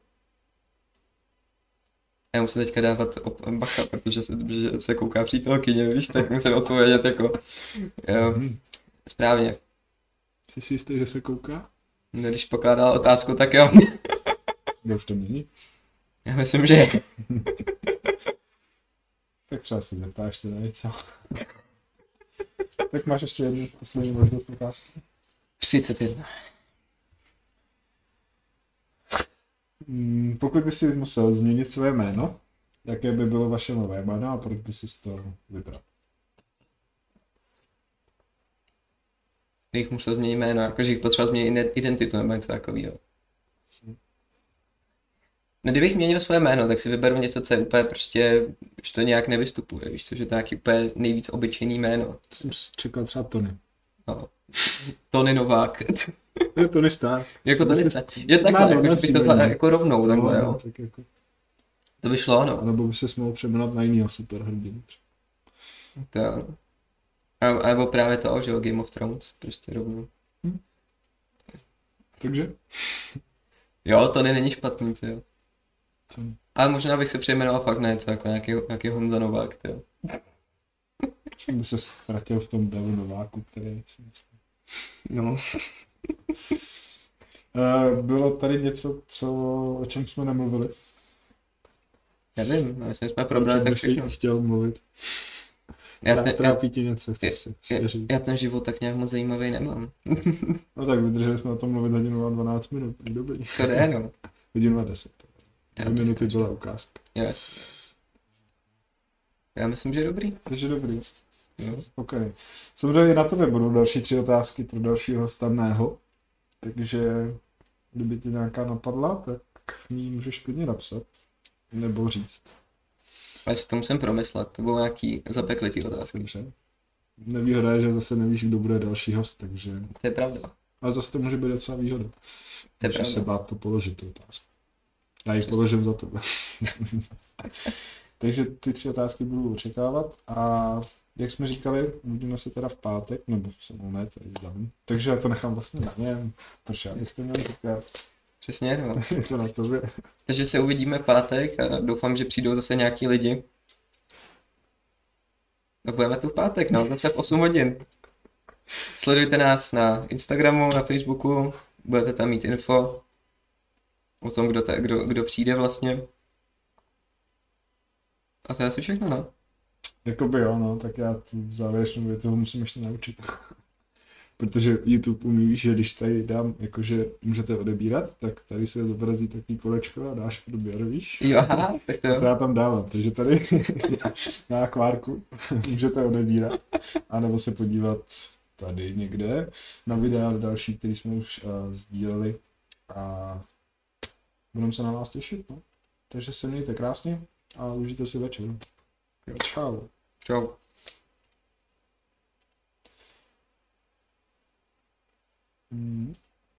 Já musím teďka dávat op- bacha, protože se, protože se kouká přítelkyně, víš, tak musím odpovědět jako jo, Hm. správně. Jsi si jistý, že se kouká? No, Když pokládá otázku, tak jo. Kdo už to není? Já myslím, že <laughs> Tak třeba se zeptáš teda něco. <laughs> tak máš ještě jednu poslední možnost otázky. 31. Hmm, pokud by si musel změnit své jméno, jaké by bylo vaše nové jméno a proč by si to vybral? Bych musel změnit jméno, jakože jich potřeba změnit identitu nebo něco takového. No kdybych měnil své jméno, tak si vyberu něco, co je úplně prostě, už to nějak nevystupuje, víš co, že to je nějaký úplně nejvíc obyčejný jméno. Jsem čekal třeba Tony. No. Tony Novák. Je Tony Stark. jako to Zase nechce. Je takhle, jako, ne že bych to vzal jako rovnou, takhle, no, jo. tak jako. To by šlo, no. Nebo by se mohl přeměnat na jinýho superhrdinu. To. A, a nebo právě to, že jo, Game of Thrones, prostě rovnou. Takže? <laughs> Jo, to není špatný, ty jo. To... Ale možná bych se přejmenoval fakt na něco jako nějaký, nějaký Honza Novák, ty jo. by se ztratil v tom Davu Nováku, který. No. Uh, <laughs> bylo tady něco, co, o čem jsme nemluvili? Nevím, myslím, jsme probrali tak všechno. chtěl mluvit. Já, ten, já, Trápí ti něco, chceš já, si já, svěřit. já ten život tak nějak moc zajímavý nemám. No tak vydrželi jsme o tom mluvit hodinu a 12 minut, tak dobrý. To jde, no. Hodinu a 10. Já Dvě minuty byla ukázka. Yes. Já myslím, že je dobrý. Takže dobrý. Jo. Spokojený. Samozřejmě na tebe budou další tři otázky pro dalšího hosta mého. Takže kdyby ti nějaká napadla, tak mi ji můžeš klidně napsat. Nebo říct. Ale si to musím promyslet, to bylo nějaký zapeklitý otázky. Dobře. Nevýhoda je, že zase nevíš, kdo bude další host, takže... To je pravda. Ale zase to může být docela výhoda. To je Můžeš se pravda. bát to položit, tu otázku. Já ji položím za tebe. <laughs> takže ty tři otázky budu očekávat a jak jsme říkali, uvidíme se teda v pátek, nebo se ne, tady zdám. Takže já to nechám vlastně na něm, protože já byste měli říkat, Přesně, no. <laughs> je to na tobě. Takže se uvidíme v pátek a doufám, že přijdou zase nějaký lidi. A budeme tu v pátek, no, zase v 8 hodin. Sledujte nás na Instagramu, na Facebooku, budete tam mít info o tom, kdo, ta, kdo, kdo přijde vlastně. A to je asi všechno, no. Jakoby jo, no, tak já tu závěrečnou větu musím ještě naučit. Protože YouTube umí, že když tady dám, jakože můžete odebírat, tak tady se zobrazí takový kolečko a dáš odběr, víš? Jo, aha, tak to To já tam dávám, takže tady <laughs> na akvárku <laughs> můžete odebírat, anebo se podívat tady někde na videa další, který jsme už uh, sdíleli a budeme se na vás těšit, no. Takže se mějte krásně a užijte si večer. Jo, čau. Čau. Mm.